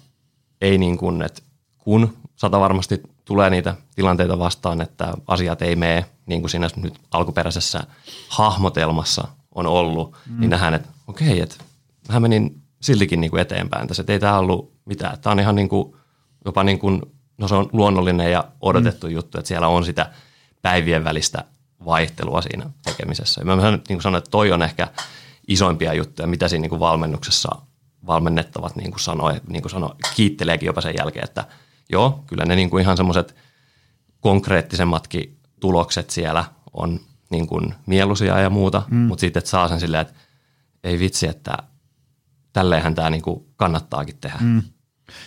ei niin kuin, että kun sata varmasti tulee niitä tilanteita vastaan, että asiat ei mene niin kuin siinä nyt alkuperäisessä hahmotelmassa on ollut, mm. niin nähdään, että okei, että mä menin siltikin niin kuin eteenpäin tässä, että ei tämä ollut mitään. Tämä on ihan niin kuin, jopa niin kuin, no se on luonnollinen ja odotettu mm. juttu, että siellä on sitä päivien välistä vaihtelua siinä tekemisessä. Ja mä sanon, niin kuin sanoin, että toi on ehkä isoimpia juttuja, mitä siinä niin kuin valmennuksessa valmennettavat niin kuin sanoi, niin kuin sanoi, kiitteleekin jopa sen jälkeen, että joo, kyllä ne niin kuin ihan semmoiset konkreettisemmatkin tulokset siellä on niin kuin mieluisia ja muuta, mm. mutta sitten että saa sen silleen, että ei vitsi, että tälleenhän tämä niin kuin kannattaakin tehdä. Mm.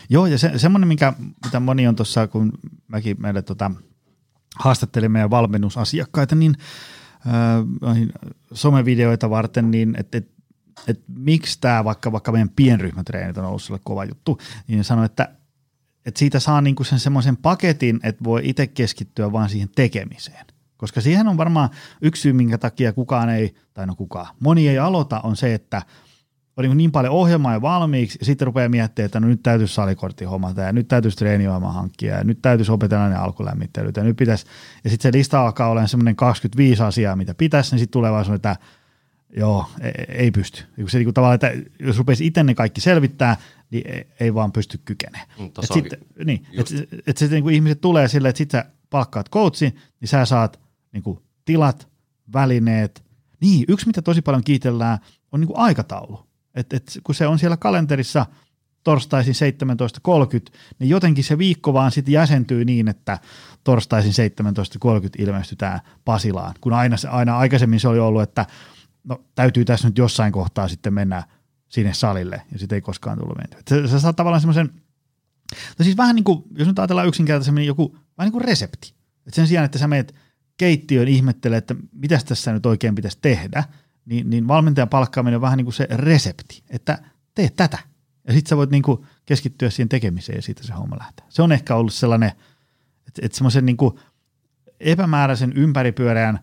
Joo, ja se, semmoinen, mikä, mitä moni on tuossa, kun mäkin meille tota, haastattelin meidän valmennusasiakkaita, niin äh, somevideoita varten, niin että et, et, miksi tämä vaikka, vaikka meidän pienryhmätreenit on ollut sulle kova juttu, niin sanoi, että et siitä saa niinku sen semmoisen paketin, että voi itse keskittyä vaan siihen tekemiseen. Koska siihen on varmaan yksi syy, minkä takia kukaan ei, tai no kukaan, moni ei aloita, on se, että – on niin, niin paljon ohjelmaa jo valmiiksi, ja sitten rupeaa miettimään, että no nyt täytyisi salikortti hommata, ja nyt täytyisi treeniohjelma hankkia, ja nyt täytyisi opetella ne alkulämmittelyt, ja nyt pitäisi, ja sitten se lista alkaa olla semmoinen 25 asiaa, mitä pitäisi, niin sitten tulee vaan että joo, ei, ei pysty. Se niin tavallaan, että jos rupeisi itse ne kaikki selvittää, niin ei, ei vaan pysty kykenemään. Mm, et sit, niin, et, et, et niin kuin ihmiset tulee silleen, että sitten sä palkkaat coachin, niin sä saat niin kuin tilat, välineet. Niin, yksi mitä tosi paljon kiitellään on niin kuin aikataulu. Et, et, kun se on siellä kalenterissa torstaisin 17.30, niin jotenkin se viikko vaan sitten jäsentyy niin, että torstaisin 17.30 ilmestytään Pasilaan, kun aina, aina aikaisemmin se oli ollut, että no, täytyy tässä nyt jossain kohtaa sitten mennä sinne salille, ja sitten ei koskaan tullut menty. Se, se saa tavallaan semmoisen, no siis vähän niin kuin, jos nyt ajatellaan yksinkertaisemmin joku, vähän niin kuin resepti. Et sen sijaan, että sä meet keittiöön ihmettelee, että mitä tässä nyt oikein pitäisi tehdä, niin, niin valmentajan palkkaaminen on vähän niin kuin se resepti, että tee tätä. Ja sitten sä voit niin kuin keskittyä siihen tekemiseen ja siitä se homma lähtee. Se on ehkä ollut sellainen, että, että semmoisen niin kuin epämääräisen ympäripyöreän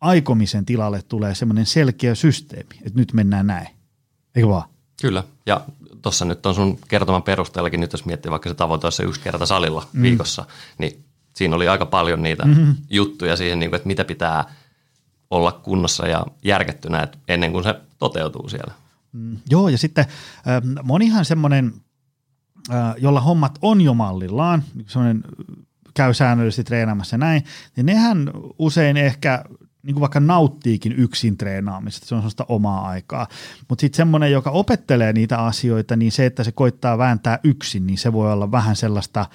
aikomisen tilalle tulee semmoinen selkeä systeemi, että nyt mennään näin. Eikö vaan? Kyllä, ja tuossa nyt on sun kertoman perusteellakin, nyt jos miettii vaikka se tavoite olisi yksi kerta salilla mm. viikossa, niin siinä oli aika paljon niitä mm-hmm. juttuja siihen, niin kuin, että mitä pitää – olla kunnossa ja järkettynä ennen kuin se toteutuu siellä. Mm, joo, ja sitten äh, monihan semmoinen, äh, jolla hommat on jo mallillaan, semmoinen käy säännöllisesti treenaamassa näin, niin nehän usein ehkä niin kuin vaikka nauttiikin yksin treenaamista, se on sellaista omaa aikaa. Mutta sitten semmoinen, joka opettelee niitä asioita, niin se, että se koittaa vääntää yksin, niin se voi olla vähän sellaista,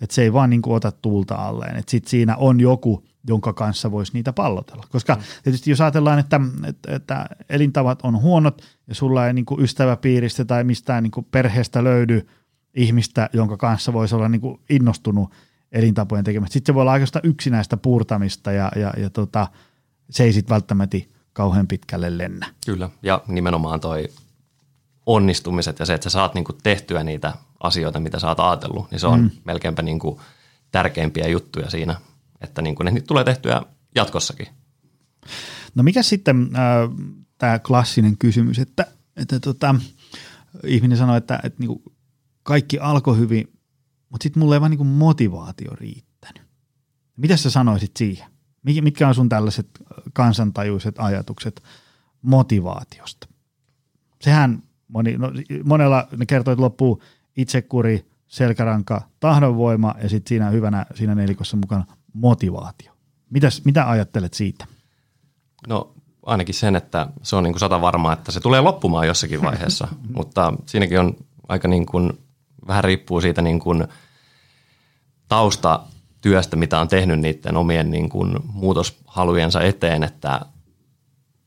että se ei vaan niin kuin ota tuulta alleen. Että sitten siinä on joku, jonka kanssa voisi niitä pallotella. Koska mm. tietysti jos ajatellaan, että, että, että elintavat on huonot ja sulla ei niin kuin ystäväpiiristä tai mistään niin kuin perheestä löydy ihmistä, jonka kanssa voisi olla niin kuin innostunut elintapojen tekemistä. Sitten se voi olla aikaista yksinäistä puurtamista ja, ja, ja tota, se ei sitten välttämättä kauhean pitkälle lennä. Kyllä, ja nimenomaan toi onnistumiset ja se, että sä saat niinku tehtyä niitä asioita, mitä sä oot ajatellut, niin se on mm. melkeinpä niinku tärkeimpiä juttuja siinä että niin kuin ne tulee tehtyä jatkossakin. No mikä sitten äh, tämä klassinen kysymys, että, että tota, ihminen sanoo, että, että niin kuin kaikki alkoi hyvin, mutta sitten mulla ei vaan niin kuin motivaatio riittänyt. Mitä sä sanoisit siihen? Mitkä on sun tällaiset kansantajuiset ajatukset motivaatiosta? Sehän moni, no, monella ne kertoo, että loppuu itsekuri, selkäranka, tahdonvoima ja sitten siinä hyvänä siinä nelikossa mukana motivaatio. Mitäs, mitä ajattelet siitä? No ainakin sen, että se on niin kuin sata varmaa, että se tulee loppumaan jossakin vaiheessa, mutta siinäkin on aika niin kuin, vähän riippuu siitä niin kuin taustatyöstä, mitä on tehnyt niiden omien niin kuin muutoshalujensa eteen, että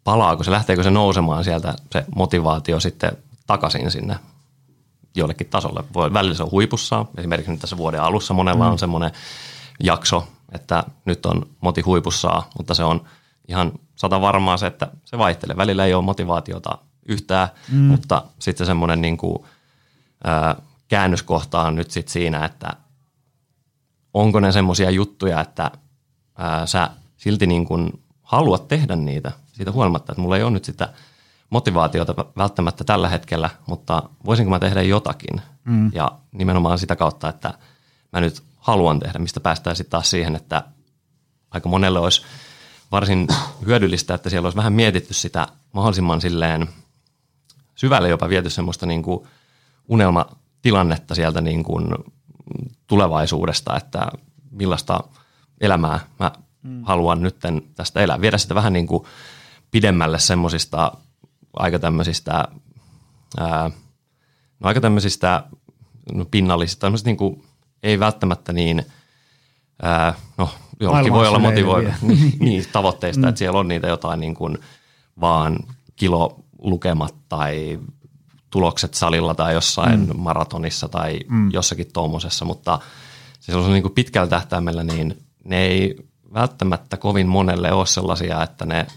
palaako se, lähteekö se nousemaan sieltä se motivaatio sitten takaisin sinne jollekin tasolle. Voi, välillä se on huipussa, esimerkiksi nyt tässä vuoden alussa monella mm. on semmoinen jakso, että nyt on moti huipussaan, mutta se on ihan sata varmaa se, että se vaihtelee. Välillä ei ole motivaatiota yhtään, mm. mutta sitten semmoinen niin kuin, ää, käännöskohta on nyt sitten siinä, että onko ne semmoisia juttuja, että ää, sä silti niin kuin haluat tehdä niitä siitä huolimatta, että mulla ei ole nyt sitä motivaatiota välttämättä tällä hetkellä, mutta voisinko mä tehdä jotakin mm. ja nimenomaan sitä kautta, että mä nyt haluan tehdä, mistä päästään sitten taas siihen, että aika monelle olisi varsin hyödyllistä, että siellä olisi vähän mietitty sitä mahdollisimman silleen syvälle jopa viety semmoista niin kuin unelmatilannetta sieltä niin kuin tulevaisuudesta, että millaista elämää mä mm. haluan nyt tästä elää. Viedä sitä vähän niin kuin pidemmälle semmoisista aika tämmöisistä, ää, no aika tämmöisistä no pinnallisista, tämmöisistä niin kuin, ei välttämättä niin, ää, no jollekin voi olla motivoiva niin, niin, tavoitteista, mm. että siellä on niitä jotain niin kuin vaan kilolukemat tai tulokset salilla tai jossain mm. maratonissa tai mm. jossakin tuommoisessa, mutta se on niin kuin pitkällä tähtäimellä, niin ne ei välttämättä kovin monelle ole sellaisia, että ne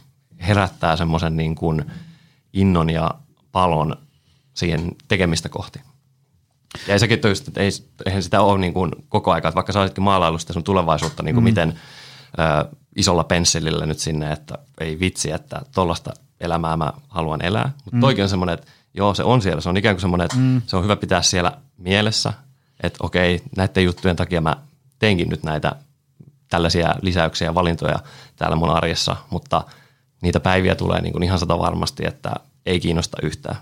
herättää semmoisen niin kuin innon ja palon siihen tekemistä kohti. Ja sekin just, että ei, eihän sitä ole niin kuin koko aika, että vaikka sä olisikin maalailusta sun tulevaisuutta, niin kuin mm. miten ö, isolla pensselillä nyt sinne, että ei vitsi, että tollasta elämää mä haluan elää. Mutta mm. toikin on semmoinen, että joo, se on siellä. Se on ikään kuin semmoinen, että mm. se on hyvä pitää siellä mielessä, että okei, näiden juttujen takia mä teinkin nyt näitä tällaisia lisäyksiä ja valintoja täällä mun arjessa, mutta niitä päiviä tulee niin kuin ihan sata varmasti, että ei kiinnosta yhtään.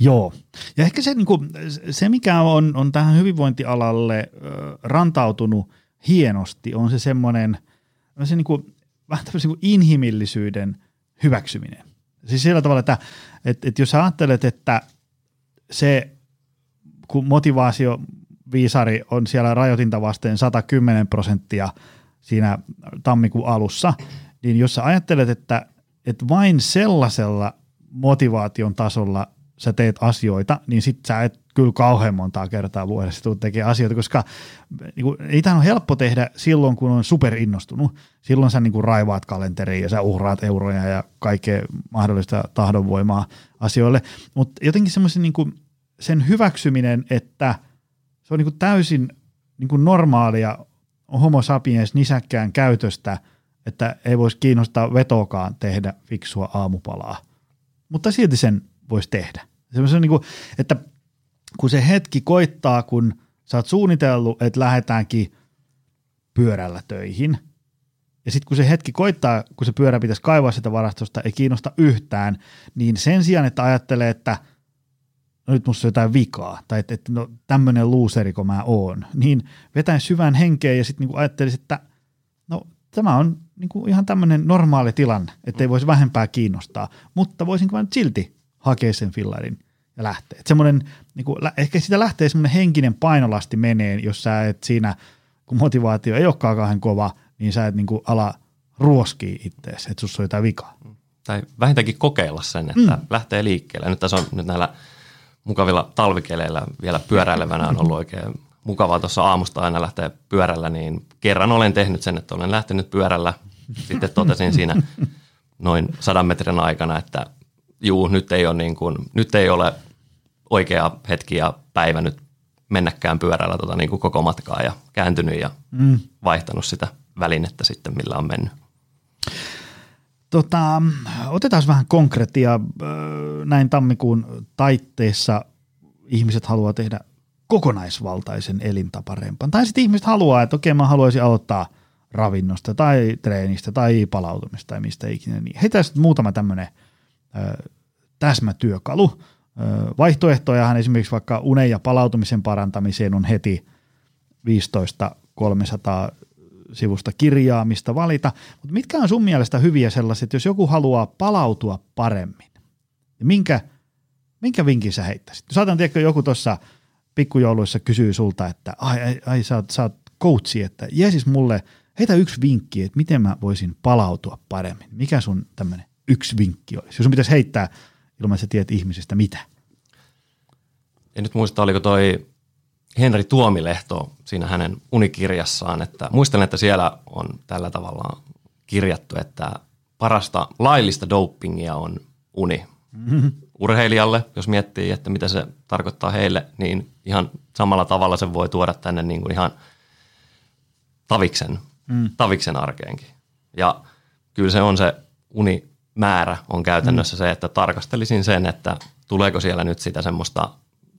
Joo, ja ehkä se, niin kuin, se mikä on, on tähän hyvinvointialalle rantautunut hienosti, on se semmoinen se niin kuin, vähän tämmöisen niin inhimillisyyden hyväksyminen. Siis sillä tavalla, että, että, että jos ajattelet, että se, kun motivaatio viisari on siellä rajoitinta vasten 110 prosenttia siinä tammikuun alussa, niin jos sä ajattelet, että, että vain sellaisella motivaation tasolla sä teet asioita, niin sit sä et kyllä kauhean montaa kertaa vuodessa tuu tekemään asioita, koska niin kuin, ei tämä ole helppo tehdä silloin, kun on superinnostunut. Silloin sä niin kuin, raivaat kalenteriin ja sä uhraat euroja ja kaikkea mahdollista tahdonvoimaa asioille. Mutta jotenkin semmoisen niin sen hyväksyminen, että se on niin kuin, täysin niin kuin normaalia homo sapiens nisäkkään käytöstä, että ei voisi kiinnostaa vetokaan tehdä fiksua aamupalaa. Mutta silti sen voisi tehdä. Semmoisen niin kuin, että kun se hetki koittaa, kun sä oot suunnitellut, että lähdetäänkin pyörällä töihin, ja sitten kun se hetki koittaa, kun se pyörä pitäisi kaivaa sitä varastosta, ei kiinnosta yhtään, niin sen sijaan, että ajattelee, että no nyt musta on jotain vikaa, tai että, että no tämmöinen luuseri kun mä oon, niin vetäisi syvän henkeä ja sitten niinku ajattelisi, että no tämä on niinku ihan tämmöinen normaali tilanne, että ei voisi vähempää kiinnostaa, mutta voisinko mä nyt silti hakea sen fillarin – ja lähtee. semmoinen, niin kuin, ehkä sitä lähtee semmoinen henkinen painolasti meneen, jos sä et siinä, kun motivaatio ei olekaan kauhean kova, niin sä et niin kuin ala ruoskii ittees, että sussa on jotain vikaa. Tai vähintäänkin kokeilla sen, että mm. lähtee liikkeelle. Nyt tässä on nyt näillä mukavilla talvikeleillä vielä pyöräilevänä on ollut oikein mukavaa tuossa aamusta aina lähteä pyörällä, niin kerran olen tehnyt sen, että olen lähtenyt pyörällä. Sitten totesin siinä noin sadan metrin aikana, että juu, nyt ei ole, niin kuin, nyt ei ole oikea hetki ja päivä nyt mennäkään pyörällä tota, niin kuin koko matkaa ja kääntynyt ja mm. vaihtanut sitä välinettä sitten, millä on mennyt. Tota, otetaan vähän konkreettia. Näin tammikuun taitteessa ihmiset haluaa tehdä kokonaisvaltaisen elintaparempaan. Tai sitten ihmiset haluaa, että okei mä haluaisin aloittaa ravinnosta tai treenistä tai palautumista tai mistä ikinä. Niin heitä sitten muutama tämmöinen – täsmätyökalu. Vaihtoehtojahan esimerkiksi vaikka unen ja palautumisen parantamiseen on heti 15 300 sivusta kirjaa, mistä valita. Mutta mitkä on sun mielestä hyviä sellaiset, jos joku haluaa palautua paremmin? Ja minkä, minkä vinkin sä heittäisit? Saatan tiedä, joku tuossa pikkujouluissa kysyy sulta, että ai, ai, ai sä, oot, sä oot coachi, että jeesis mulle, heitä yksi vinkki, että miten mä voisin palautua paremmin. Mikä sun tämmöinen yksi vinkki olisi? Jos sun pitäisi heittää ilman, että sä tiedät ihmisestä mitä. En nyt muista, oliko toi Henri Tuomilehto siinä hänen unikirjassaan, että muistelen, että siellä on tällä tavalla kirjattu, että parasta laillista dopingia on uni. Mm-hmm. Urheilijalle, jos miettii, että mitä se tarkoittaa heille, niin ihan samalla tavalla se voi tuoda tänne niin kuin ihan taviksen, mm. taviksen arkeenkin. Ja kyllä se on se uni määrä on käytännössä mm. se, että tarkastelisin sen, että tuleeko siellä nyt sitä semmoista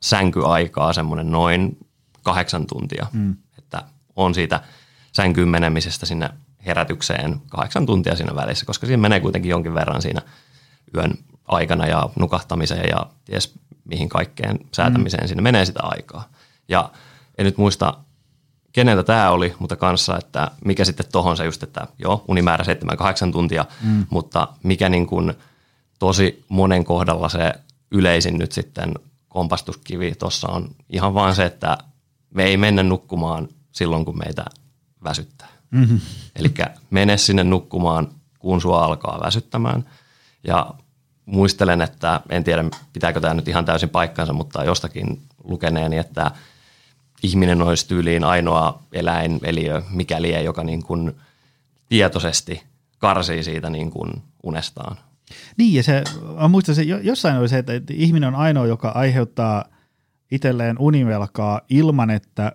sänkyaikaa semmoinen noin kahdeksan tuntia, mm. että on siitä sänkyyn menemisestä sinne herätykseen kahdeksan tuntia siinä välissä, koska siinä menee kuitenkin jonkin verran siinä yön aikana ja nukahtamiseen ja ties mihin kaikkeen säätämiseen mm. siinä menee sitä aikaa. Ja en nyt muista keneltä tämä oli, mutta kanssa, että mikä sitten tohon se just, että joo, unimäärä 7-8 tuntia, mm. mutta mikä niin kuin tosi monen kohdalla se yleisin nyt sitten kompastuskivi tuossa on ihan vaan se, että me ei mennä nukkumaan silloin, kun meitä väsyttää. Mm-hmm. Eli mene sinne nukkumaan, kun sua alkaa väsyttämään. Ja muistelen, että en tiedä pitääkö tämä nyt ihan täysin paikkansa, mutta jostakin lukeneeni, että ihminen olisi tyyliin ainoa eläin, eliö, mikäli joka niin kuin tietoisesti karsii siitä niin kuin unestaan. Niin, ja se, mä muistan se, jossain oli se, että ihminen on ainoa, joka aiheuttaa itselleen univelkaa ilman, että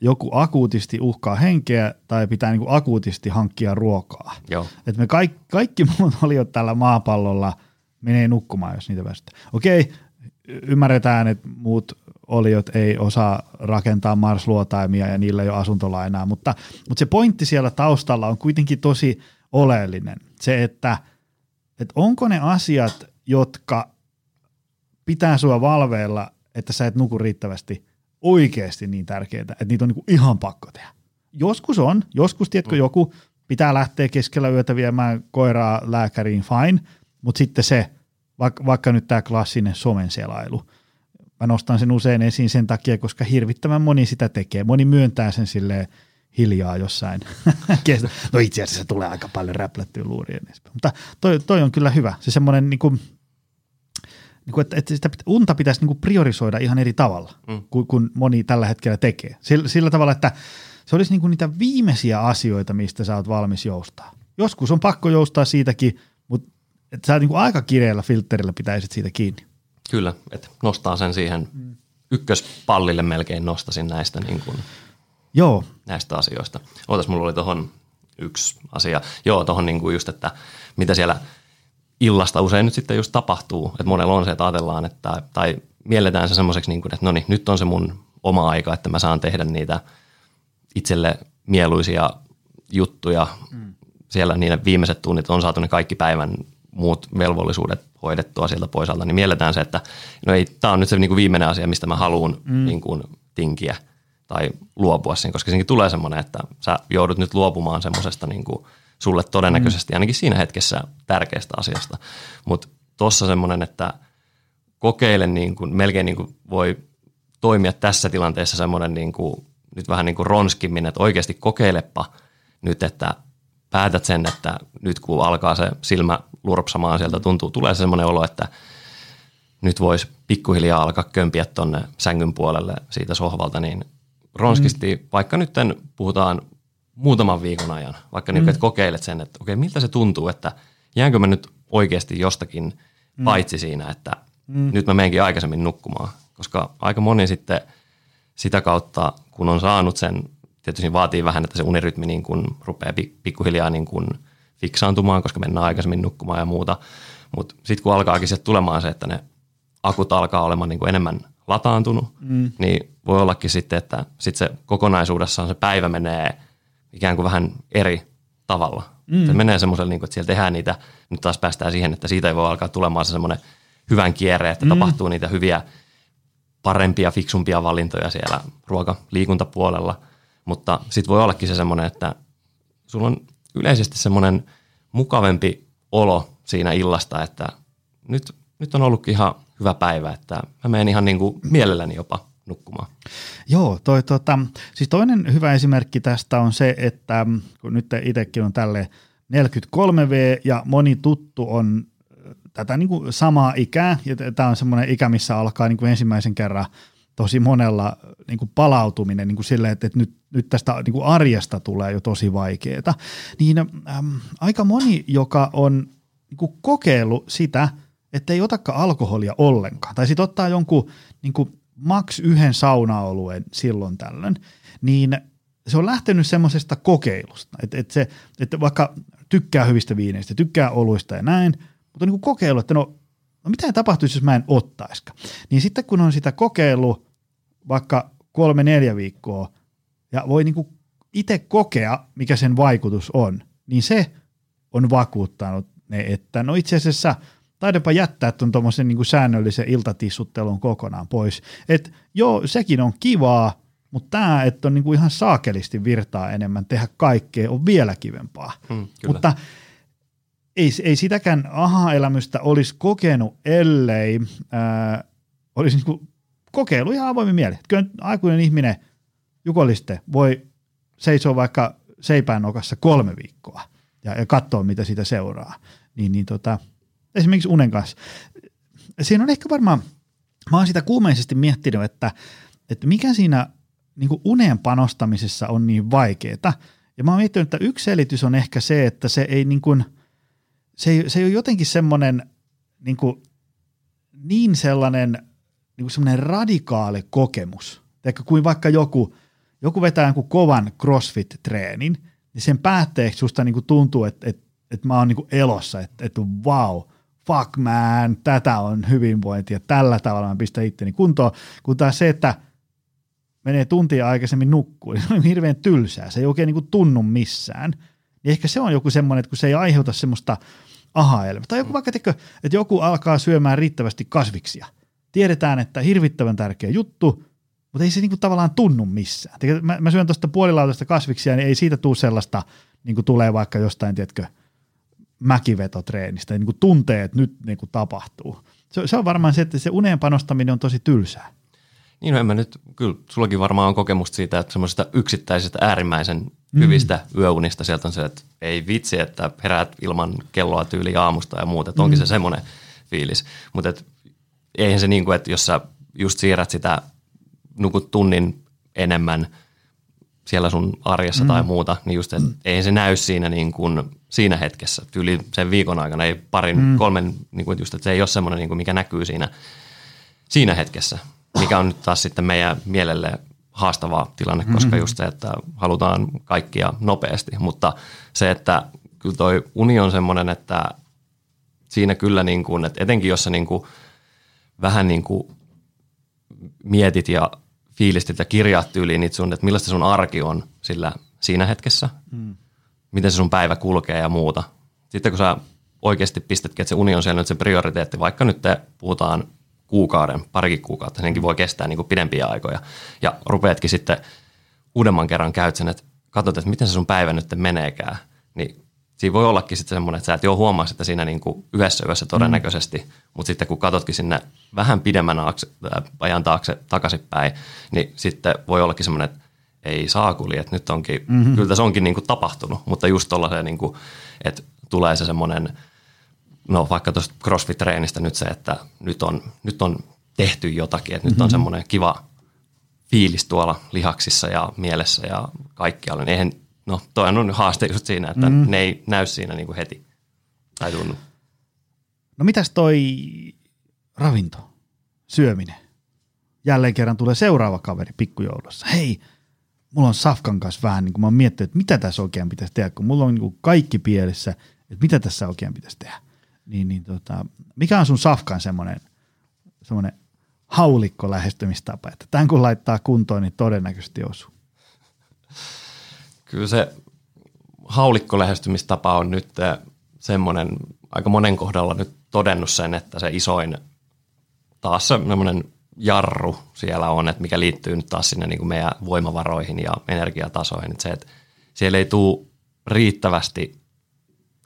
joku akuutisti uhkaa henkeä tai pitää niin kuin akuutisti hankkia ruokaa. Joo. Et me kaikki, kaikki muut oliot tällä maapallolla menee nukkumaan, jos niitä väsyttää. Okei, ymmärretään, että muut oliot ei osaa rakentaa marsluotaimia ja niillä ei ole asuntolainaa, mutta, mutta se pointti siellä taustalla on kuitenkin tosi oleellinen. Se, että, että onko ne asiat, jotka pitää sua valveilla, että sä et nuku riittävästi, oikeasti niin tärkeitä, että niitä on niin ihan pakko tehdä. Joskus on, joskus tiedätkö mm. joku pitää lähteä keskellä yötä viemään koiraa lääkäriin, fine, mutta sitten se, vaikka, vaikka nyt tämä klassinen somen selailu – Mä nostan sen usein esiin sen takia, koska hirvittävän moni sitä tekee. Moni myöntää sen sille hiljaa jossain. no itse asiassa tulee aika paljon räplättyä luurien. Mutta toi, toi on kyllä hyvä. Se semmoinen, niin kuin, niin kuin, että, että sitä unta pitäisi niin kuin priorisoida ihan eri tavalla mm. kuin, kuin moni tällä hetkellä tekee. Sillä, sillä tavalla, että se olisi niin kuin niitä viimeisiä asioita, mistä sä oot valmis joustaa. Joskus on pakko joustaa siitäkin, mutta että sä niin kuin aika kireellä filterillä pitäisit siitä kiinni. Kyllä, että nostaa sen siihen ykköspallille melkein nostasin näistä, niin kuin, Joo. näistä asioista. Ootas, mulla oli tuohon yksi asia. Joo, tuohon niin kuin just, että mitä siellä illasta usein nyt sitten just tapahtuu. Että monella on se, että ajatellaan, että, tai mielletään se semmoiseksi, niin kuin, että no niin, nyt on se mun oma aika, että mä saan tehdä niitä itselle mieluisia juttuja. Mm. Siellä niiden viimeiset tunnit on saatu ne kaikki päivän muut velvollisuudet hoidettua sieltä pois alta, niin mielletään se, että no ei, tämä on nyt se niin kuin viimeinen asia, mistä mä haluan mm. niin kuin, tinkiä tai luopua siinä, koska siinäkin tulee semmoinen, että sä joudut nyt luopumaan semmoisesta niin kuin sulle todennäköisesti mm. ainakin siinä hetkessä tärkeästä asiasta. Mutta tuossa semmoinen, että kokeile niin kuin, melkein niin kuin voi toimia tässä tilanteessa semmoinen niin kuin, nyt vähän niin kuin ronskimmin, että oikeasti kokeilepa nyt, että päätät sen, että nyt kun alkaa se silmä lurpsamaan sieltä, tuntuu, tulee semmoinen olo, että nyt voisi pikkuhiljaa alkaa kömpiä tuonne sängyn puolelle siitä sohvalta, niin ronskisti, mm. vaikka nyt puhutaan muutaman viikon ajan, vaikka niin, mm. että kokeilet sen, että okei, miltä se tuntuu, että jäänkö mä nyt oikeasti jostakin mm. paitsi siinä, että mm. nyt mä menenkin aikaisemmin nukkumaan, koska aika moni sitten sitä kautta, kun on saanut sen tietysti vaatii vähän, että se unirytmi niin kuin rupeaa pikkuhiljaa niin kuin fiksaantumaan, koska mennään aikaisemmin nukkumaan ja muuta. Mutta sitten kun alkaakin se tulemaan se, että ne akut alkaa olemaan niin kuin enemmän lataantunut, mm. niin voi ollakin sitten, että sit se kokonaisuudessaan se päivä menee ikään kuin vähän eri tavalla. Mm. Se menee semmoiselle, niin kuin, että siellä tehdään niitä, nyt taas päästään siihen, että siitä ei voi alkaa tulemaan se semmoinen hyvän kierre, että mm. tapahtuu niitä hyviä, parempia, fiksumpia valintoja siellä ruoka-liikuntapuolella – mutta sitten voi ollakin se semmoinen, että sulla on yleisesti semmoinen mukavempi olo siinä illasta, että nyt, nyt on ollutkin ihan hyvä päivä, että mä menen ihan niin kuin mielelläni jopa nukkumaan. Joo, toi, tota, siis toinen hyvä esimerkki tästä on se, että kun nyt itsekin on tälle 43V ja moni tuttu on tätä niin kuin samaa ikää, ja tämä on semmoinen ikä, missä alkaa niin kuin ensimmäisen kerran tosi monella niin kuin palautuminen niin kuin silleen, että, että nyt, nyt tästä niin kuin arjesta tulee jo tosi vaikeaa, niin äm, aika moni, joka on niin kuin kokeillut sitä, että ei otakaan alkoholia ollenkaan, tai sitten ottaa jonkun niin kuin maks yhden saunaolueen silloin tällöin, niin se on lähtenyt semmoisesta kokeilusta, että, että, se, että vaikka tykkää hyvistä viineistä, tykkää oluista ja näin, mutta niin kuin kokeilu, että no, no mitä tapahtuisi, jos mä en ottaisikaan. Niin sitten kun on sitä kokeilu vaikka kolme neljä viikkoa ja voi niin itse kokea, mikä sen vaikutus on, niin se on vakuuttanut ne, että no itse asiassa taidepa jättää tuon tuommoisen niin säännöllisen iltatissuttelun kokonaan pois. Että joo, sekin on kivaa, Mutta tämä, että on niinku ihan saakelisti virtaa enemmän, tehdä kaikkea, on vielä kivempaa. Mm, kyllä. Mutta ei, ei sitäkään aha-elämystä olisi kokenut, ellei ää, olisi niinku kokeilu ihan avoimin mieli. Kyllä aikuinen ihminen, jukoliste, voi seisoa vaikka seipään nokassa kolme viikkoa ja, ja katsoa, mitä siitä seuraa. Niin, niin tota, esimerkiksi unen kanssa. Siinä on ehkä varmaan, mä oon sitä kuumeisesti miettinyt, että, että mikä siinä niin uneen panostamisessa on niin vaikeaa. Ja mä oon miettinyt, että yksi selitys on ehkä se, että se ei niin kuin, se ei, se ei ole jotenkin semmoinen niin, kuin, niin sellainen niin kuin semmoinen radikaali kokemus. Teikö, kuin vaikka joku, joku vetää jonkun kovan crossfit-treenin, niin sen päätteeksi susta niin kuin tuntuu, että, että, että mä oon niin kuin elossa, että, että wow, fuck man, tätä on hyvinvointi ja tällä tavalla mä pistän itteni kuntoon, kun taas se, että menee tuntia aikaisemmin nukkuun, niin se on hirveän tylsää, se ei oikein niin kuin tunnu missään. Niin ehkä se on joku semmoinen, että kun se ei aiheuta semmoista aha Tai joku vaikka, että joku alkaa syömään riittävästi kasviksia. Tiedetään, että hirvittävän tärkeä juttu, mutta ei se niinku tavallaan tunnu missään. Mä, mä syön tuosta puolilautasta kasviksia, niin ei siitä tule sellaista, niin kuin tulee vaikka jostain, tiedätkö, mäkivetotreenistä, niin kuin tuntee, että nyt niin kuin tapahtuu. Se, se on varmaan se, että se uneen panostaminen on tosi tylsää. Niin, no en mä nyt, kyllä sullakin varmaan on kokemusta siitä, että semmoisesta yksittäisestä äärimmäisen mm. hyvistä yöunista sieltä on se, että ei vitsi, että heräät ilman kelloa tyyli aamusta ja muuta, että onkin mm. se semmoinen fiilis. Mutta eihän se niin kuin, että jos sä just siirrät sitä, nukut tunnin enemmän siellä sun arjessa mm. tai muuta, niin just, että mm. eihän se näy siinä, niin kuin, siinä hetkessä. Tyyli sen viikon aikana, ei parin, mm. kolmen, niin kuin just, että se ei ole semmoinen, niin kuin, mikä näkyy siinä, siinä hetkessä mikä on nyt taas sitten meidän mielelle haastava tilanne, koska mm-hmm. just se, että halutaan kaikkia nopeasti, mutta se, että kyllä toi uni on semmoinen, että siinä kyllä niin kuin, että etenkin jos sä niin kuin vähän niin kuin mietit ja fiilistit ja kirjaat tyyliin niitä sun, että millaista sun arki on sillä siinä hetkessä, mm. miten se sun päivä kulkee ja muuta. Sitten kun sä oikeasti pistätkin, että se uni on siellä nyt se prioriteetti, vaikka nyt te puhutaan kuukauden, parikin kuukautta, senkin voi kestää niin kuin pidempiä aikoja. Ja rupeatkin sitten uudemman kerran käyt sen, että katsot, että miten se sun päivä nyt meneekään, niin siinä voi ollakin sitten semmoinen, että sä et jo huomaa sitä siinä niin kuin yhdessä yössä todennäköisesti, mm. mutta sitten kun katsotkin sinne vähän pidemmän ajan taakse takaisinpäin, niin sitten voi ollakin semmoinen, että ei saa kuli, että nyt onkin, mm-hmm. kyllä tässä onkin niin kuin tapahtunut, mutta just tuollaiseen, niin kuin, että tulee se semmoinen – no vaikka tuosta CrossFit-treenistä nyt se, että nyt on, nyt on tehty jotakin, että mm-hmm. nyt on mhm. semmoinen kiva fiilis tuolla lihaksissa ja mielessä ja kaikkialla. Niin eihän, no toi on haaste just siinä, että mm. ne ei näy siinä niin kuin heti tai tunnu. No mitäs toi ravinto, syöminen? Jälleen kerran tulee seuraava kaveri pikkujoulussa. Hei, mulla on Safkan kanssa vähän, niin kuin mä oon miettinyt, että mitä tässä oikein pitäisi tehdä, kun mulla on niin kuin kaikki pielessä, että mitä tässä oikein pitäisi tehdä niin, niin tota, mikä on sun safkan semmoinen, semmoinen haulikko lähestymistapa, että tämän kun laittaa kuntoon, niin todennäköisesti osuu? Kyllä se haulikko lähestymistapa on nyt semmoinen, aika monen kohdalla nyt todennut sen, että se isoin taas semmoinen jarru siellä on, että mikä liittyy nyt taas sinne niin kuin meidän voimavaroihin ja energiatasoihin. Että se, että siellä ei tule riittävästi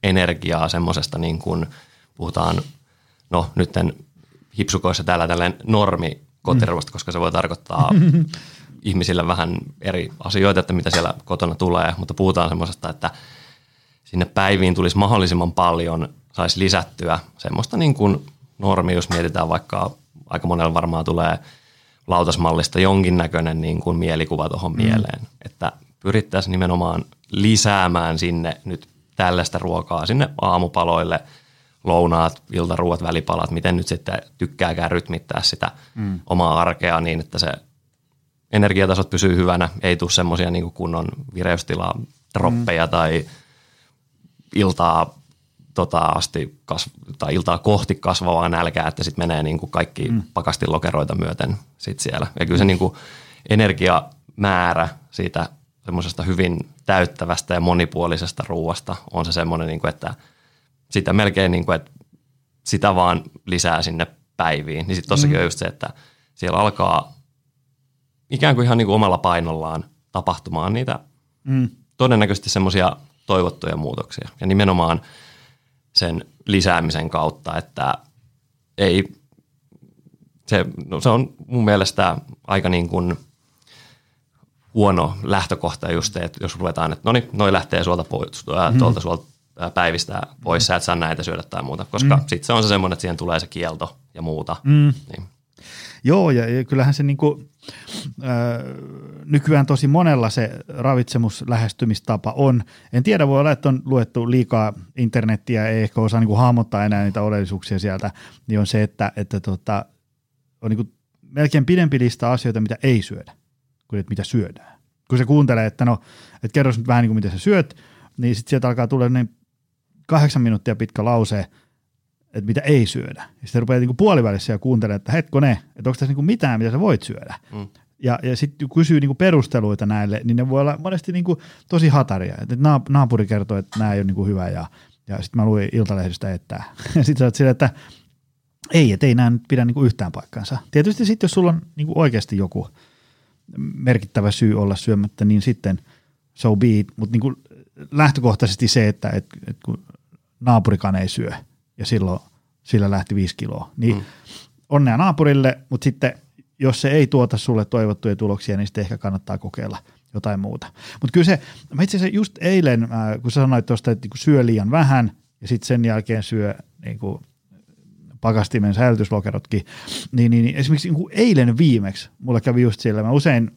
energiaa semmoisesta niin kuin – puhutaan, no nytten hipsukoissa täällä tällainen normi kotiruoasta, mm. koska se voi tarkoittaa ihmisille vähän eri asioita, että mitä siellä kotona tulee, mutta puhutaan semmoisesta, että sinne päiviin tulisi mahdollisimman paljon, saisi lisättyä semmoista niin kuin normi, jos mietitään vaikka aika monella varmaan tulee lautasmallista jonkinnäköinen niin kuin mielikuva tuohon mm. mieleen, että pyrittäisiin nimenomaan lisäämään sinne nyt tällaista ruokaa sinne aamupaloille – lounaat, iltaruuat, välipalat, miten nyt sitten tykkääkään rytmittää sitä mm. omaa arkea niin, että se energiatasot pysyy hyvänä, ei tule semmoisia niin kunnon vireystilaa droppeja mm. tai iltaa tota asti kasv- tai iltaa kohti kasvavaa nälkää, että sitten menee niin kuin kaikki mm. pakastilokeroita myöten sit siellä. Ja kyllä se niin kuin energiamäärä siitä semmoisesta hyvin täyttävästä ja monipuolisesta ruuasta on se semmoinen, niin kuin, että – sitä melkein niin kuin, että sitä vaan lisää sinne päiviin. Niin sitten tossakin mm. on just se, että siellä alkaa ikään kuin ihan niin kuin omalla painollaan tapahtumaan niitä mm. todennäköisesti semmoisia toivottuja muutoksia. Ja nimenomaan sen lisäämisen kautta, että ei, se, no se on mun mielestä aika niin kuin huono lähtökohta just että jos ruvetaan, että no niin, noi lähtee suolta pois, mm. tuolta suolta päivistä pois, sä et saa näitä syödä tai muuta, koska mm. sitten se on se semmoinen, että siihen tulee se kielto ja muuta. Mm. Niin. Joo, ja, kyllähän se niinku, äh, nykyään tosi monella se ravitsemuslähestymistapa on. En tiedä, voi olla, että on luettu liikaa internettiä, ei ehkä osaa niinku hahmottaa enää niitä odellisuuksia sieltä, niin on se, että, että tota, on niinku melkein pidempi lista asioita, mitä ei syödä, kuin että mitä syödään. Kun se kuuntelee, että no, että kerro nyt vähän niin kuin mitä sä syöt, niin sitten sieltä alkaa tulla niin kahdeksan minuuttia pitkä lause, että mitä ei syödä. Ja sitten rupeaa niinku puolivälissä ja kuuntelemaan, että ne, että onko tässä niinku mitään, mitä sä voit syödä. Mm. Ja, ja sitten kysyy niinku perusteluita näille, niin ne voi olla monesti niinku tosi hataria. Et naapuri kertoo, että nämä ei ole niinku hyvä ja, ja sitten mä luin Iltalehdistä, että ja sitten sä oot sillä, että ei, että ei nämä nyt pidä niinku yhtään paikkaansa. Tietysti sitten, jos sulla on niinku oikeasti joku merkittävä syy olla syömättä, niin sitten so be it, mutta niinku lähtökohtaisesti se, että et, et kun naapurikaan ei syö – ja silloin sillä lähti viisi kiloa. Niin mm. onnea naapurille, mutta sitten jos se ei tuota sulle toivottuja tuloksia, niin sitten ehkä kannattaa kokeilla jotain muuta. Mutta kyllä se, mä itse asiassa just eilen, äh, kun sä sanoit tuosta, että niinku syö liian vähän ja sitten sen jälkeen syö niin kuin pakastimen säilytyslokerotkin, niin, niin, niin esimerkiksi niin eilen viimeksi mulla kävi just siellä, mä usein,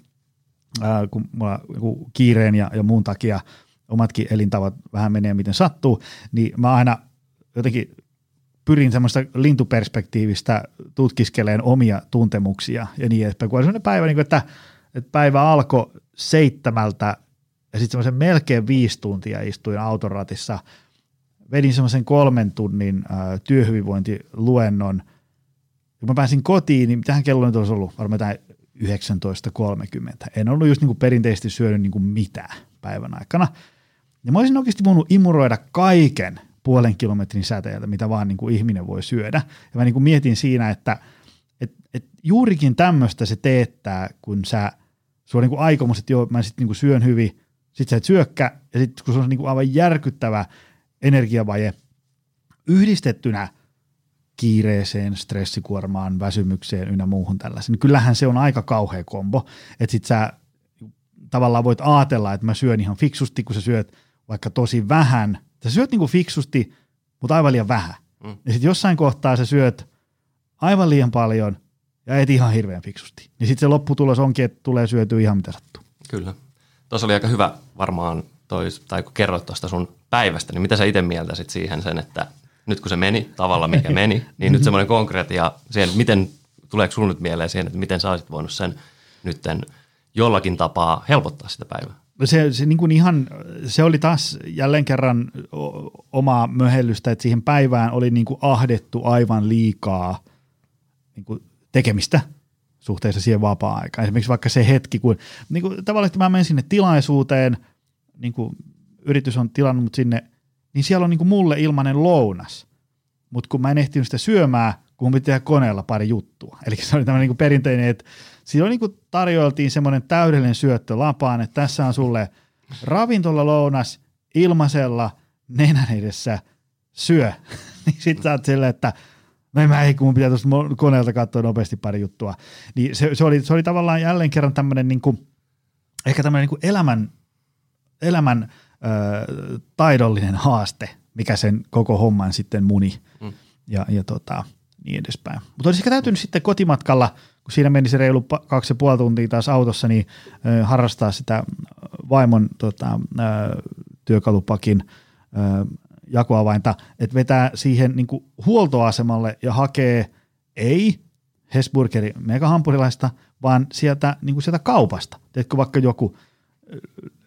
ää, äh, kun mulla niin kiireen ja, ja muun takia omatkin elintavat vähän menee miten sattuu, niin mä aina jotenkin pyrin semmoista lintuperspektiivistä tutkiskeleen omia tuntemuksia ja niin edespäin. Kun on semmoinen päivä, niin kuin, että, että päivä alkoi seitsemältä ja sitten semmoisen melkein viisi tuntia istuin autoratissa, vedin semmoisen kolmen tunnin äh, työhyvinvointiluennon. Kun mä pääsin kotiin, niin mitähän kello nyt olisi ollut? Varmaan 19.30. En ollut just niin kuin perinteisesti syönyt niin kuin mitään päivän aikana. Ja mä olisin oikeasti voinut imuroida kaiken – puolen kilometrin säteeltä, mitä vaan niin kuin ihminen voi syödä. Ja mä niin kuin mietin siinä, että et, et juurikin tämmöistä se teettää, kun sä, sulla on niin kuin aikomus, että joo, mä sitten niin kuin syön hyvin, sit sä et syökkä, ja sitten kun se on niin kuin aivan järkyttävä energiavaje yhdistettynä kiireeseen, stressikuormaan, väsymykseen ynnä muuhun tällaisen, niin kyllähän se on aika kauhea kombo, että sit sä tavallaan voit ajatella, että mä syön ihan fiksusti, kun sä syöt vaikka tosi vähän, Sä syöt niinku fiksusti, mutta aivan liian vähän. Mm. Ja sitten jossain kohtaa sä syöt aivan liian paljon ja et ihan hirveän fiksusti. Niin sitten se lopputulos onkin, että tulee syötyä ihan mitä sattuu. Kyllä. Tuossa oli aika hyvä varmaan, toi, tai kun kerroit tuosta sun päivästä, niin mitä sä itse mieltäisit siihen sen, että nyt kun se meni tavalla, mikä meni, niin nyt semmoinen konkreettia siihen, miten, tuleeko sulla nyt mieleen siihen, että miten sä olisit voinut sen nytten jollakin tapaa helpottaa sitä päivää? Se, se, niin kuin ihan, se oli taas jälleen kerran omaa möhellystä, että siihen päivään oli niin kuin ahdettu aivan liikaa niin kuin tekemistä suhteessa siihen vapaa-aikaan. Esimerkiksi vaikka se hetki, kun niin kuin, tavallisesti mä menen sinne tilaisuuteen, niin kuin yritys on tilannut mut sinne, niin siellä on niin kuin mulle ilmainen lounas. Mutta kun mä en ehtinyt sitä syömään, kun mun piti tehdä koneella pari juttua. Eli se oli tämmöinen niin kuin perinteinen, että Siinä niin kuin tarjoiltiin semmoinen täydellinen syöttö lapaan, että tässä on sulle ravintola-lounas ilmaisella nenän edessä syö. niin sit sä oot silleen, että no mä ei, kun mun pitää tuosta koneelta katsoa nopeasti pari juttua. Niin se, se, oli, se oli tavallaan jälleen kerran tämmöinen niin kuin, ehkä tämmöinen niin elämän, elämän ö, taidollinen haaste, mikä sen koko homman sitten muni. Mm. Ja, ja tota, niin edespäin. Mutta olisi ehkä täytynyt sitten kotimatkalla – kun siinä meni se reilu kaksi ja puoli tuntia taas autossa, niin harrastaa sitä vaimon tota, työkalupakin jakoavainta, että vetää siihen niin kuin huoltoasemalle ja hakee ei Hesburgerin megahampurilaista, vaan sieltä, niin kuin sieltä kaupasta. Teetkö vaikka joku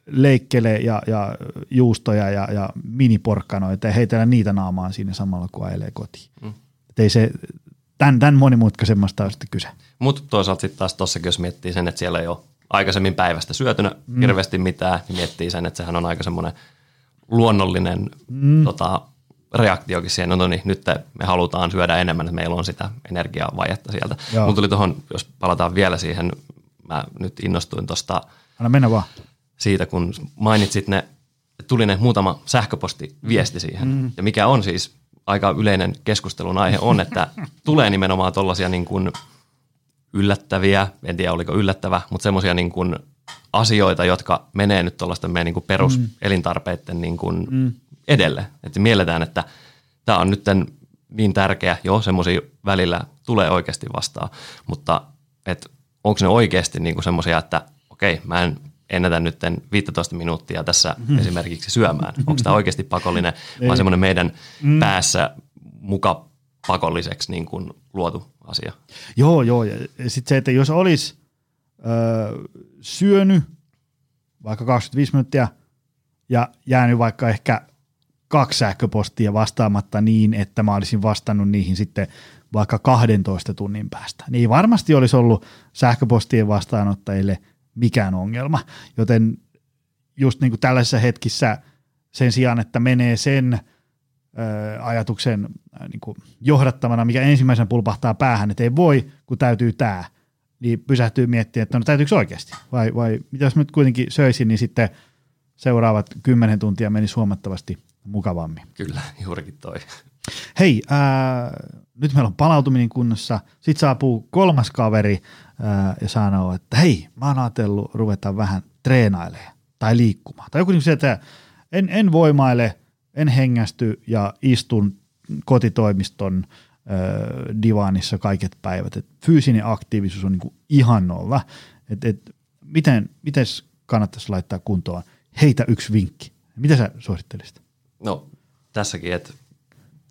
leikkele ja, ja juustoja ja, ja miniporkkanoita ja heitellä niitä naamaan siinä samalla, kun ajelee kotiin. Mm. ei se tämän, tämän monimutkaisemmasta on sitten kyse. Mutta toisaalta sitten taas tuossakin, jos miettii sen, että siellä ei ole aikaisemmin päivästä syötynä mm. hirveästi mitään, niin miettii sen, että sehän on aika semmoinen luonnollinen mm. tota, reaktiokin siihen, no, no niin, nyt me halutaan syödä enemmän, että meillä on sitä energiavajetta sieltä. Mutta tuli tuohon, jos palataan vielä siihen mä nyt innostuin tuosta Anna mennä vaan. siitä, kun mainitsit ne, tuli ne muutama sähköpostiviesti siihen. Mm. Ja mikä on siis aika yleinen keskustelun aihe on, että tulee nimenomaan tuollaisia niin kuin yllättäviä, en tiedä oliko yllättävä, mutta semmoisia niin kuin asioita, jotka menee nyt tuollaisten meidän niin kuin peruselintarpeiden niin kuin mm. edelle. Että mielletään, että tämä on nyt niin tärkeä, joo, semmoisia välillä tulee oikeasti vastaan, mutta että onko ne oikeasti niin kuin semmoisia, että okei, mä en ennätä nyt 15 minuuttia tässä mm. esimerkiksi syömään. Onko tämä oikeasti pakollinen vai semmoinen meidän mm. päässä muka pakolliseksi niin kuin luotu asia? Joo, joo. Ja sitten se, että jos olisi öö, syönyt vaikka 25 minuuttia ja jäänyt vaikka ehkä kaksi sähköpostia vastaamatta niin, että mä olisin vastannut niihin sitten vaikka 12 tunnin päästä. Niin varmasti olisi ollut sähköpostien vastaanottajille mikään ongelma, joten just niin kuin tällaisissa hetkissä sen sijaan, että menee sen ö, ajatuksen ö, niin kuin johdattamana, mikä ensimmäisen pulpahtaa päähän, että ei voi, kun täytyy tämä, niin pysähtyy miettimään, että no täytyykö oikeasti, vai, vai mitä jos nyt kuitenkin söisin, niin sitten seuraavat kymmenen tuntia menisi huomattavasti mukavammin. Kyllä, juurikin toi. Hei, ää, nyt meillä on palautuminen kunnossa. Sitten saapuu kolmas kaveri ja sanoo, että hei, mä oon ajatellut ruveta vähän treenailemaan tai liikkumaan. Tai joku niin se, että en, en voimaile, en hengästy ja istun kotitoimiston ää, divaanissa kaiket päivät. Et fyysinen aktiivisuus on niin ihan nolla. Et, et, miten, miten kannattaisi laittaa kuntoon? Heitä yksi vinkki. Mitä sä suosittelisit? No tässäkin, että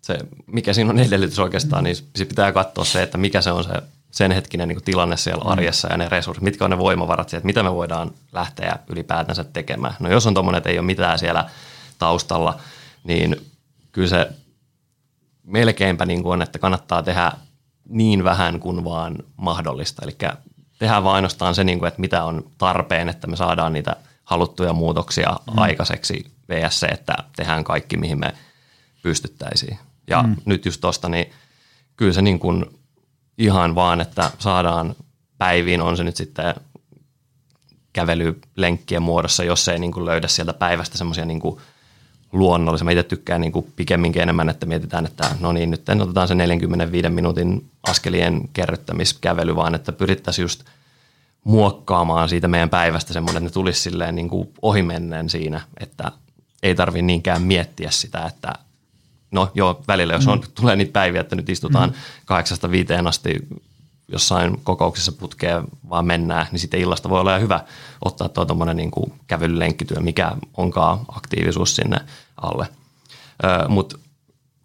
se, mikä siinä on edellytys oikeastaan, niin pitää katsoa se, että mikä se on se sen hetkinen niin tilanne siellä mm. arjessa ja ne resurssit, mitkä on ne voimavarat siellä, että mitä me voidaan lähteä ylipäätänsä tekemään. No jos on tuommoinen, että ei ole mitään siellä taustalla, niin kyllä se melkeinpä niin kuin on, että kannattaa tehdä niin vähän kuin vaan mahdollista. Eli tehdään vain ainoastaan se, niin kuin, että mitä on tarpeen, että me saadaan niitä haluttuja muutoksia mm. aikaiseksi vs. että tehdään kaikki, mihin me pystyttäisiin. Ja mm. nyt just tuosta, niin kyllä se niin kuin ihan vaan, että saadaan päiviin, on se nyt sitten kävelylenkkien muodossa, jos ei niin kuin löydä sieltä päivästä semmoisia niin luonnollisia. Mä itse tykkään niin kuin pikemminkin enemmän, että mietitään, että no niin, nyt otetaan se 45 minuutin askelien kerryttämiskävely, vaan että pyrittäisiin just muokkaamaan siitä meidän päivästä semmoinen, että ne tulisi silleen niin kuin ohimennen siinä, että ei tarvitse niinkään miettiä sitä, että no joo, välillä jos on, mm. tulee niitä päiviä, että nyt istutaan mm. kahdeksasta viiteen asti jossain kokouksessa putkeen vaan mennään, niin sitten illasta voi olla hyvä ottaa tuo tuommoinen niin kävelylenkkityö, mikä onkaan aktiivisuus sinne alle. Mutta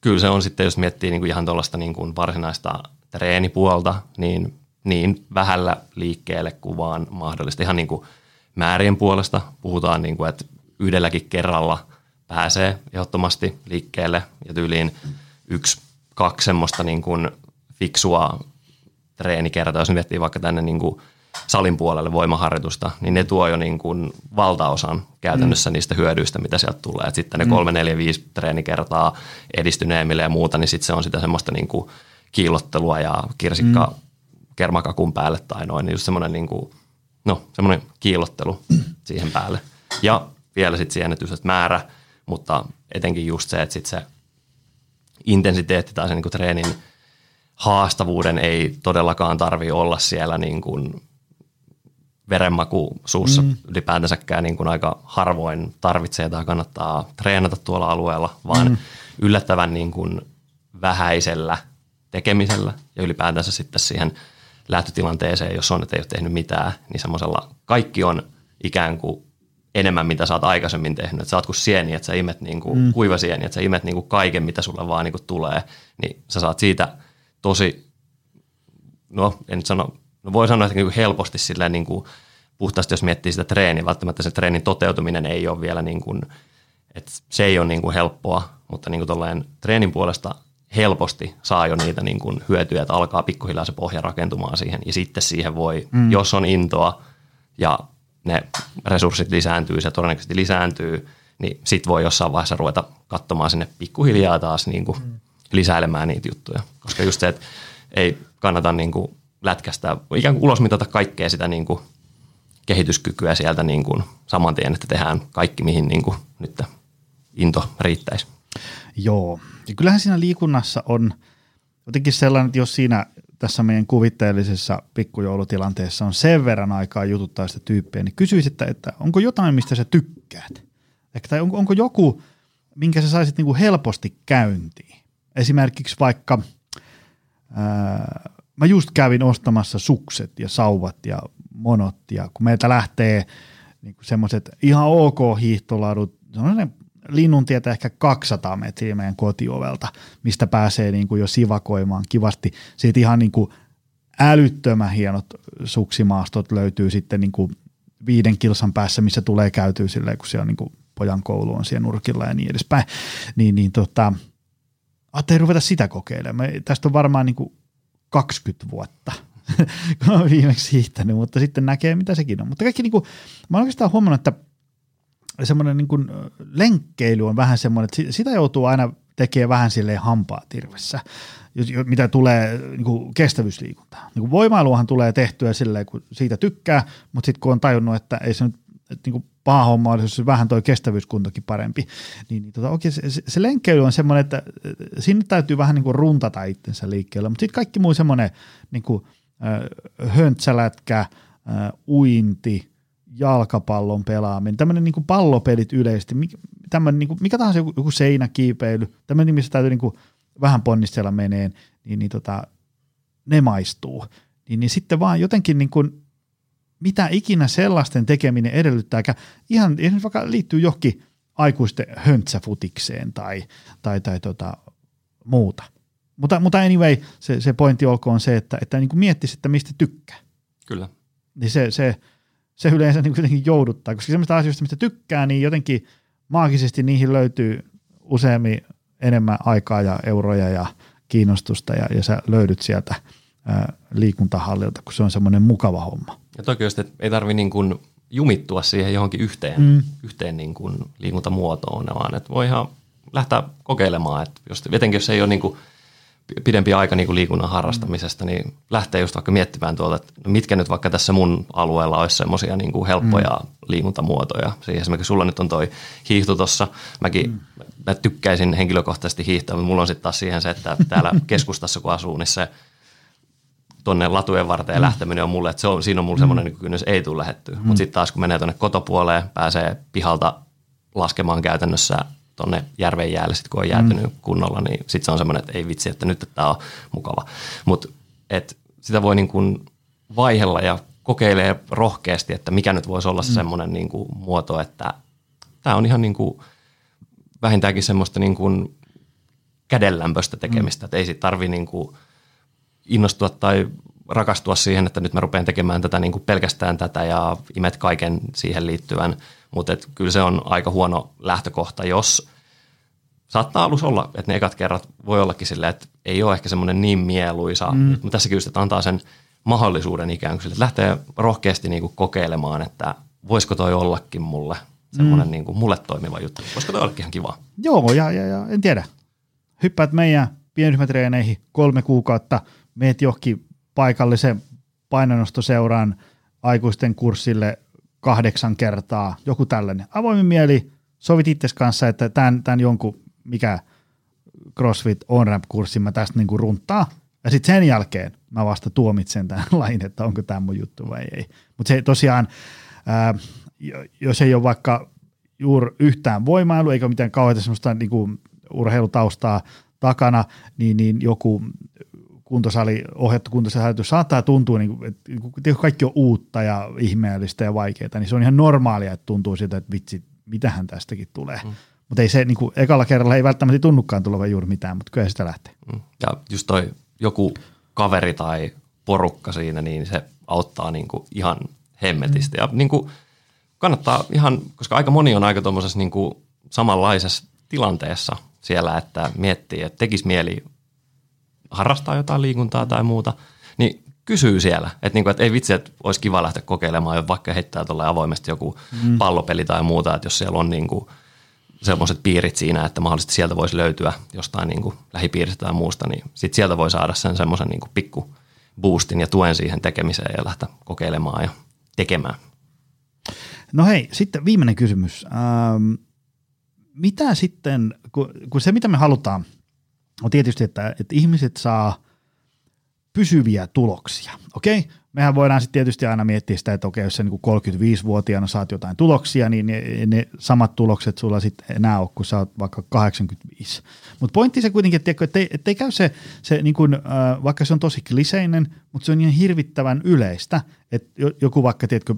kyllä se on sitten, jos miettii niin kuin ihan tuollaista niin kuin varsinaista treenipuolta, niin niin vähällä liikkeelle kuin vaan mahdollista. Ihan niin kuin määrien puolesta puhutaan, niin kuin, että yhdelläkin kerralla pääsee ehdottomasti liikkeelle ja tyyliin yksi, kaksi semmoista niin kuin fiksua treenikertaa, jos miettii vaikka tänne niin kuin salin puolelle voimaharjoitusta, niin ne tuo jo niin kuin valtaosan käytännössä mm. niistä hyödyistä, mitä sieltä tulee. Et sitten ne mm. kolme, neljä, viisi treenikertaa edistyneemmille ja muuta, niin sitten se on sitä semmoista niin kuin kiillottelua ja kirsikka mm. kermakakun päälle tai noin, niin just semmoinen niin kuin, no, semmoinen kiillottelu siihen päälle. Ja vielä sitten siihen, että määrä, mutta etenkin just se, että sitten se intensiteetti tai se niin kuin treenin haastavuuden ei todellakaan tarvi olla siellä niin kuin verenmaku suussa mm. ylipäätänsäkään niin kuin aika harvoin tarvitsee tai kannattaa treenata tuolla alueella, vaan mm. yllättävän niin kuin vähäisellä tekemisellä ja ylipäätänsä sitten siihen lähtötilanteeseen, jos on, että ei ole tehnyt mitään, niin semmoisella kaikki on ikään kuin enemmän, mitä sä oot aikaisemmin tehnyt. Että sä oot kuin sieni, että sä imet niin kuin mm. kuiva sieni, että sä imet niin kuin kaiken, mitä sulle vaan niin kuin tulee. Niin sä saat siitä tosi, no en nyt sano, no voi sanoa, että niin kuin helposti silleen niin kuin puhtaasti, jos miettii sitä treeniä, välttämättä se treenin toteutuminen ei ole vielä niin kuin, että se ei ole niin kuin helppoa, mutta niin kuin treenin puolesta helposti saa jo niitä niin kuin hyötyjä, että alkaa pikkuhiljaa se pohja rakentumaan siihen ja sitten siihen voi, mm. jos on intoa ja ne resurssit lisääntyy, se todennäköisesti lisääntyy, niin sit voi jossain vaiheessa ruveta katsomaan sinne pikkuhiljaa taas niin kuin mm. lisäilemään niitä juttuja. Koska just se, että ei kannata niin kuin lätkästä, ikään kuin ulosmitata kaikkea sitä niin kuin kehityskykyä sieltä niin kuin saman tien, että tehdään kaikki, mihin niin kuin nyt into riittäisi. Joo, ja kyllähän siinä liikunnassa on jotenkin sellainen, että jos siinä tässä meidän kuvitteellisessa pikkujoulutilanteessa on sen verran aikaa jututtaa sitä tyyppiä, niin kysyisit, että, että onko jotain, mistä sä tykkäät? Ehkä, tai onko, onko joku, minkä sä saisit niin kuin helposti käyntiin? Esimerkiksi vaikka, ää, mä just kävin ostamassa sukset ja sauvat ja monot, ja kun meiltä lähtee niin semmoiset ihan ok hiihtolaadut, semmoinen linnun tietä ehkä 200 metriä meidän kotiovelta, mistä pääsee niin kuin jo sivakoimaan kivasti. Siitä ihan niin kuin älyttömän hienot suksimaastot löytyy sitten niin kuin viiden kilsan päässä, missä tulee käytyä silleen, kun siellä niin kuin pojan koulu on siellä nurkilla ja niin edespäin. Niin, niin tota, ajattelin ruveta sitä kokeilemaan. Tästä on varmaan niin kuin 20 vuotta, kun olen viimeksi hiihtänyt, mutta sitten näkee, mitä sekin on. Mutta kaikki niin kuin, mä olen oikeastaan huomannut, että semmoinen niin lenkkeily on vähän semmoinen, että sitä joutuu aina tekemään vähän silleen hampaa tirvessä, mitä tulee niin kuin kestävyysliikuntaan. Niin kuin voimailuahan tulee tehtyä silleen, kun siitä tykkää, mutta sitten kun on tajunnut, että ei se nyt että niin kuin paha homma olisi, jos vähän toi kestävyyskuntokin parempi, niin, niin tota, oikein se, se lenkkeily on semmoinen, että sinne täytyy vähän niin kuin runtata itsensä liikkeelle, mutta sitten kaikki muu semmoinen niin kuin, höntsälätkä, uinti, jalkapallon pelaaminen, tämmöinen niin kuin pallopelit yleisesti, tämmöinen niin kuin, mikä tahansa joku, joku seinäkiipeily, tämmöinen, missä täytyy niin kuin vähän ponnistella meneen, niin, niin tota, ne maistuu. Niin, niin sitten vaan jotenkin niin kuin, mitä ikinä sellaisten tekeminen edellyttääkään, ihan esimerkiksi vaikka liittyy johonkin aikuisten höntsäfutikseen tai, tai, tai tota, muuta. Mutta, mutta anyway, se, se pointti olkoon se, että, että niin kuin miettisi, että mistä tykkää. Kyllä. Niin se, se, se yleensä niin jotenkin jouduttaa, koska sellaista asioista, mistä tykkää, niin jotenkin maagisesti niihin löytyy useammin enemmän aikaa ja euroja ja kiinnostusta ja, ja sä löydyt sieltä ää, liikuntahallilta, kun se on semmoinen mukava homma. Ja toki just, että ei tarvi niin kuin jumittua siihen johonkin yhteen, mm. yhteen niin kuin liikuntamuotoon, vaan että voi ihan lähteä kokeilemaan, että jos, etenkin jos ei ole niin kuin – pidempi aika niin kuin liikunnan harrastamisesta, niin lähtee just vaikka miettimään tuolta, että no mitkä nyt vaikka tässä mun alueella olisi semmoisia niin kuin helppoja mm. liikuntamuotoja. Siis esimerkiksi sulla nyt on toi hiihto tuossa. Mäkin mm. mä tykkäisin henkilökohtaisesti hiihtää, mutta mulla on sitten taas siihen se, että täällä keskustassa kun asuu, niin se tuonne latujen varteen mm. lähteminen on mulle, että se on, siinä on mulla mm. semmoinen niin kynnys, ei tule lähettyä. Mm. Mutta sitten taas kun menee tuonne kotopuoleen, pääsee pihalta laskemaan käytännössä tuonne järven jäälle, sit kun on jäätynyt mm. kunnolla, niin sitten se on semmoinen, että ei vitsi, että nyt tämä on mukava. Mutta sitä voi niin kuin vaihella ja kokeilee rohkeasti, että mikä nyt voisi olla mm. semmoinen niin kuin muoto, että tämä on ihan niin kuin vähintäänkin semmoista niin kuin kädenlämpöistä tekemistä, mm. että ei sit tarvi niin kuin innostua tai rakastua siihen, että nyt mä rupean tekemään tätä niin kuin pelkästään tätä ja imet kaiken siihen liittyvän, mutta kyllä se on aika huono lähtökohta, jos saattaa alus olla, että ne ekat kerrat voi ollakin silleen, että ei ole ehkä semmoinen niin mieluisa, mm. mutta tässäkin just, että antaa sen mahdollisuuden ikään kuin sille, että lähtee rohkeasti niin kuin kokeilemaan, että voisiko toi ollakin mulle semmoinen mm. niin kuin mulle toimiva juttu. Voisiko toi ollakin ihan kiva? Joo, ja, ja, ja en tiedä. Hyppäät meidän pienryhmätreeneihin kolme kuukautta, meet johonkin paikallisen painonnostoseuraan aikuisten kurssille kahdeksan kertaa, joku tällainen. Avoimin mieli, sovit itse kanssa, että tämän, tämän jonkun, mikä CrossFit on-ramp-kurssi mä tästä niin kuin runttaa, ja sitten sen jälkeen mä vasta tuomitsen tämän lain, että onko tämä mun juttu vai ei. Mutta se tosiaan, ää, jos ei ole vaikka juuri yhtään voimailu, eikä mitään kauheita semmoista niin kuin urheilutaustaa takana, niin, niin joku kuntosali, ohjattu kuntosali saattaa tuntua, niin kuin, että kaikki on uutta ja ihmeellistä ja vaikeaa, niin se on ihan normaalia, että tuntuu siltä, että vitsi, mitähän tästäkin tulee. Mm. Mutta ei se, niin kuin, ekalla kerralla ei välttämättä tunnukaan tulevan juuri mitään, mutta kyllä sitä lähtee. Mm. Ja just toi joku kaveri tai porukka siinä, niin se auttaa niin kuin ihan hemmetisti. Mm. Ja niin kuin kannattaa ihan, koska aika moni on aika tuommoisessa niin kuin samanlaisessa tilanteessa siellä, että miettii, että tekisi mieli harrastaa jotain liikuntaa tai muuta, niin kysyy siellä, että, niinku, että ei vitsi, että olisi kiva lähteä kokeilemaan, vaikka heittää tuolle avoimesti joku mm. pallopeli tai muuta, että jos siellä on niinku semmoiset piirit siinä, että mahdollisesti sieltä voisi löytyä jostain niinku lähipiiristä tai muusta, niin sitten sieltä voi saada sen semmoisen niinku pikku boostin ja tuen siihen tekemiseen ja lähteä kokeilemaan ja tekemään. No hei, sitten viimeinen kysymys. Ähm, mitä sitten, kun, kun se mitä me halutaan, on tietysti, että, että ihmiset saa pysyviä tuloksia, okei? Okay? Mehän voidaan sitten tietysti aina miettiä sitä, että okei, jos sä niin 35-vuotiaana saat jotain tuloksia, niin ne, ne samat tulokset sulla sitten enää ole, kun sä oot vaikka 85. Mutta pointti se kuitenkin, että ettei, ettei käy se, se niin kuin, äh, vaikka se on tosi kliseinen, mutta se on ihan hirvittävän yleistä, että joku vaikka, tiedätkö,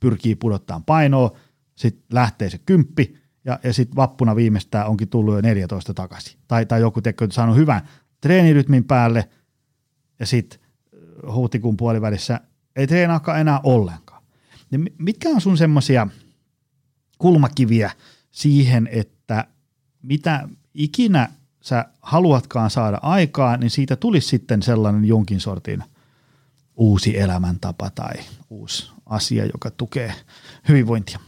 pyrkii pudottaa painoa, sitten lähtee se kymppi, ja, ja sitten vappuna viimeistään onkin tullut jo 14 takaisin. Tai, tai joku tiedätkö, saanut hyvän treenirytmin päälle, ja sitten huhtikuun puolivälissä ei treenaakaan enää ollenkaan. Niin mitkä on sun semmoisia kulmakiviä siihen, että mitä ikinä sä haluatkaan saada aikaa, niin siitä tulisi sitten sellainen jonkin sortin uusi elämäntapa tai uusi asia, joka tukee hyvinvointia.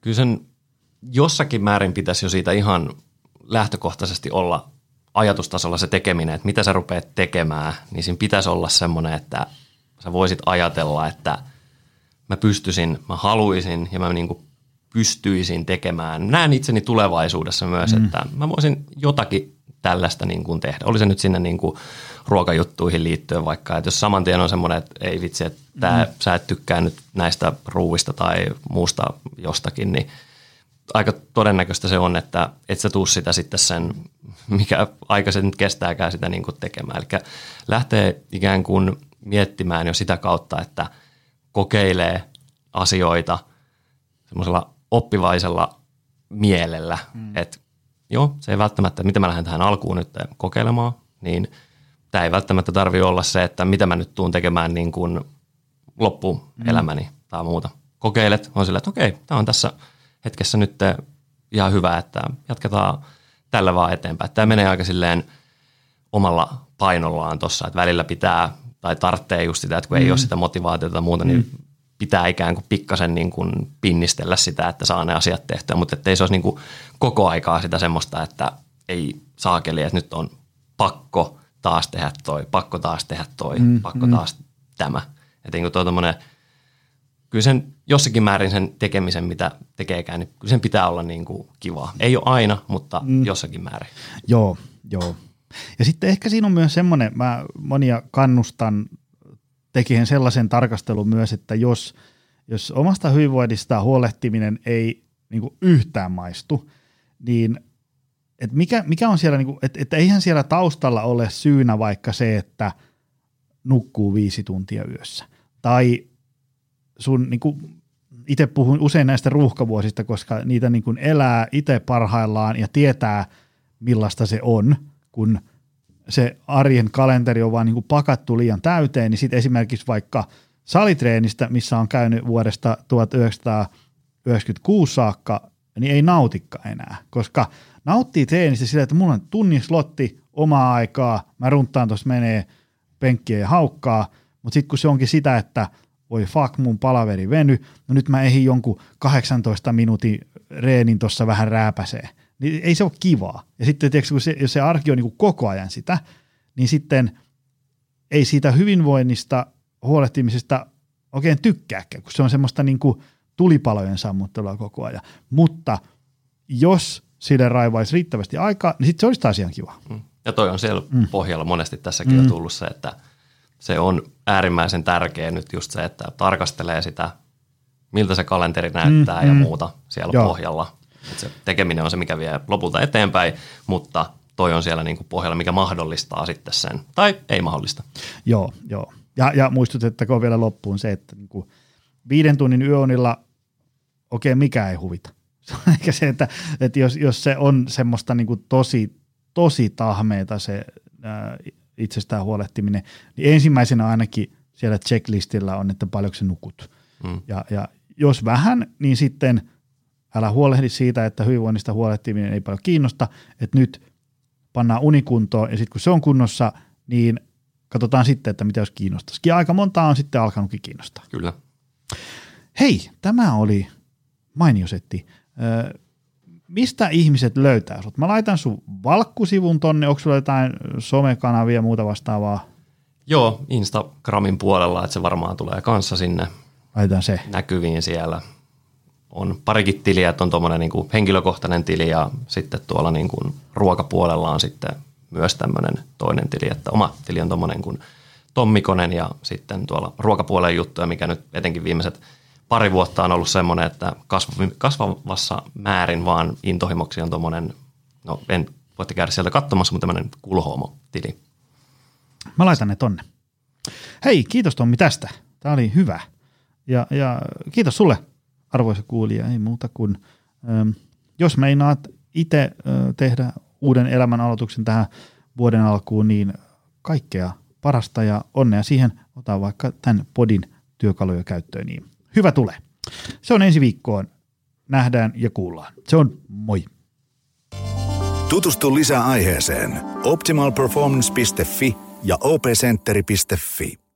Kyllä sen jossakin määrin pitäisi jo siitä ihan lähtökohtaisesti olla ajatustasolla se tekeminen, että mitä sä rupeat tekemään, niin siinä pitäisi olla semmoinen, että sä voisit ajatella, että mä pystyisin, mä haluaisin ja mä niin kuin pystyisin tekemään. Näen itseni tulevaisuudessa myös, mm. että mä voisin jotakin tällaista niin kuin tehdä. Oli se nyt sinne niin kuin ruokajuttuihin liittyen vaikka, että jos saman tien on semmoinen, että ei vitsi, että tää, mm. sä et tykkää nyt näistä ruuista tai muusta jostakin, niin aika todennäköistä se on, että et sä tuu sitä sitten sen, mikä aika se nyt kestääkään sitä niin kuin tekemään. Eli lähtee ikään kuin miettimään jo sitä kautta, että kokeilee asioita semmoisella oppivaisella mielellä, mm. että joo, se ei välttämättä, mitä mä lähden tähän alkuun nyt kokeilemaan, niin tämä ei välttämättä tarvi olla se, että mitä mä nyt tuun tekemään niin kuin loppuelämäni mm. tai muuta. Kokeilet, on sillä, että okei, tämä on tässä hetkessä nyt ihan hyvä, että jatketaan tällä vaan eteenpäin. Tämä menee aika silleen omalla painollaan tuossa, että välillä pitää tai tarvitsee just sitä, että kun mm. ei ole sitä motivaatiota tai muuta, niin mm. niin pitää ikään kuin pikkasen niin kuin pinnistellä sitä, että saa ne asiat tehtyä, mutta ettei se olisi niin kuin koko aikaa sitä semmoista, että ei saakeli, että nyt on pakko taas tehdä toi, pakko taas tehdä toi, mm, pakko mm. taas tämä. Että niin kuin tuo kyllä sen jossakin määrin sen tekemisen, mitä tekeekään, niin kyllä sen pitää olla niin kuin kivaa. Ei ole aina, mutta mm. jossakin määrin. Joo, joo. Ja sitten ehkä siinä on myös semmoinen, mä monia kannustan tekemään sellaisen tarkastelun myös, että jos, jos omasta hyvinvoinnista huolehtiminen ei niin kuin yhtään maistu, niin et mikä, mikä on siellä, niin kuin, että, että eihän siellä taustalla ole syynä vaikka se, että nukkuu viisi tuntia yössä. Tai sun, niin kuin, itse puhun usein näistä ruuhkavuosista, koska niitä niin kuin elää itse parhaillaan ja tietää, millaista se on, kun se arjen kalenteri on vaan niin kuin pakattu liian täyteen, niin sitten esimerkiksi vaikka salitreenistä, missä on käynyt vuodesta 1996 saakka, niin ei nautikka enää, koska nauttii treenistä sillä, että mulla on tunnin slotti omaa aikaa, mä runtaan tuossa menee penkkiä ja haukkaa, mutta sitten kun se onkin sitä, että voi fuck, mun palaveri veny, no nyt mä ehin jonkun 18 minuutin reenin tuossa vähän rääpäsee. Niin ei se ole kivaa. Ja sitten tiedätkö, kun se, jos se arki on niin koko ajan sitä, niin sitten ei siitä hyvinvoinnista huolehtimisesta oikein tykkääkään, kun se on semmoista niin kuin tulipalojen sammuttelua koko ajan. Mutta jos sille raivaisi riittävästi aikaa, niin sitten se olisi taas ihan kiva. Mm. Ja toi on siellä mm. pohjalla monesti tässäkin mm. on tullut se, että – se on äärimmäisen tärkeä nyt just se, että tarkastelee sitä, miltä se kalenteri näyttää mm, ja mm. muuta siellä Joo. pohjalla. Et se tekeminen on se, mikä vie lopulta eteenpäin, mutta toi on siellä niinku pohjalla, mikä mahdollistaa sitten sen, tai ei mahdollista. Joo, joo. Ja, ja muistutettakoon vielä loppuun se, että niinku viiden tunnin yöunilla, okei, okay, mikä ei huvita. Eikä se, että, että jos, jos se on semmoista niinku tosi, tosi tahmeita se ää, itsestään huolehtiminen, niin ensimmäisenä ainakin siellä checklistillä on, että paljonko se nukut. Mm. Ja, ja jos vähän, niin sitten älä huolehdi siitä, että hyvinvoinnista huolehtiminen ei paljon kiinnosta, että nyt pannaan unikuntoon ja sitten kun se on kunnossa, niin katsotaan sitten, että mitä jos kiinnostaisi. Ja aika montaa on sitten alkanutkin kiinnostaa. Kyllä. Hei, tämä oli mainiosetti mistä ihmiset löytää sut? Mä laitan sun valkkusivun tonne, onko sulla jotain somekanavia ja muuta vastaavaa? Joo, Instagramin puolella, että se varmaan tulee kanssa sinne Laitan se. näkyviin siellä. on parikin tiliä, että on tuommoinen niin henkilökohtainen tili ja sitten tuolla niin kuin ruokapuolella on sitten myös tämmöinen toinen tili, että oma tili on tuommoinen kuin Tommikonen ja sitten tuolla ruokapuolen juttuja, mikä nyt etenkin viimeiset pari vuotta on ollut semmoinen, että kasvavassa määrin vaan intohimoksi on tuommoinen, no en voitte käydä sieltä katsomassa, mutta tämmöinen kulhoomo-tili. Mä laitan ne tonne. Hei, kiitos Tommi tästä. Tämä oli hyvä. Ja, ja kiitos sulle, arvoisa kuulija. Ei muuta kuin, ähm, jos meinaat itse äh, tehdä uuden elämän aloituksen tähän vuoden alkuun, niin kaikkea parasta ja onnea siihen. Ota vaikka tämän podin työkaluja käyttöön, niin hyvä tulee. Se on ensi viikkoon. Nähdään ja kuullaan. Se on moi. Tutustu lisää aiheeseen optimalperformance.fi ja opcenteri.fi.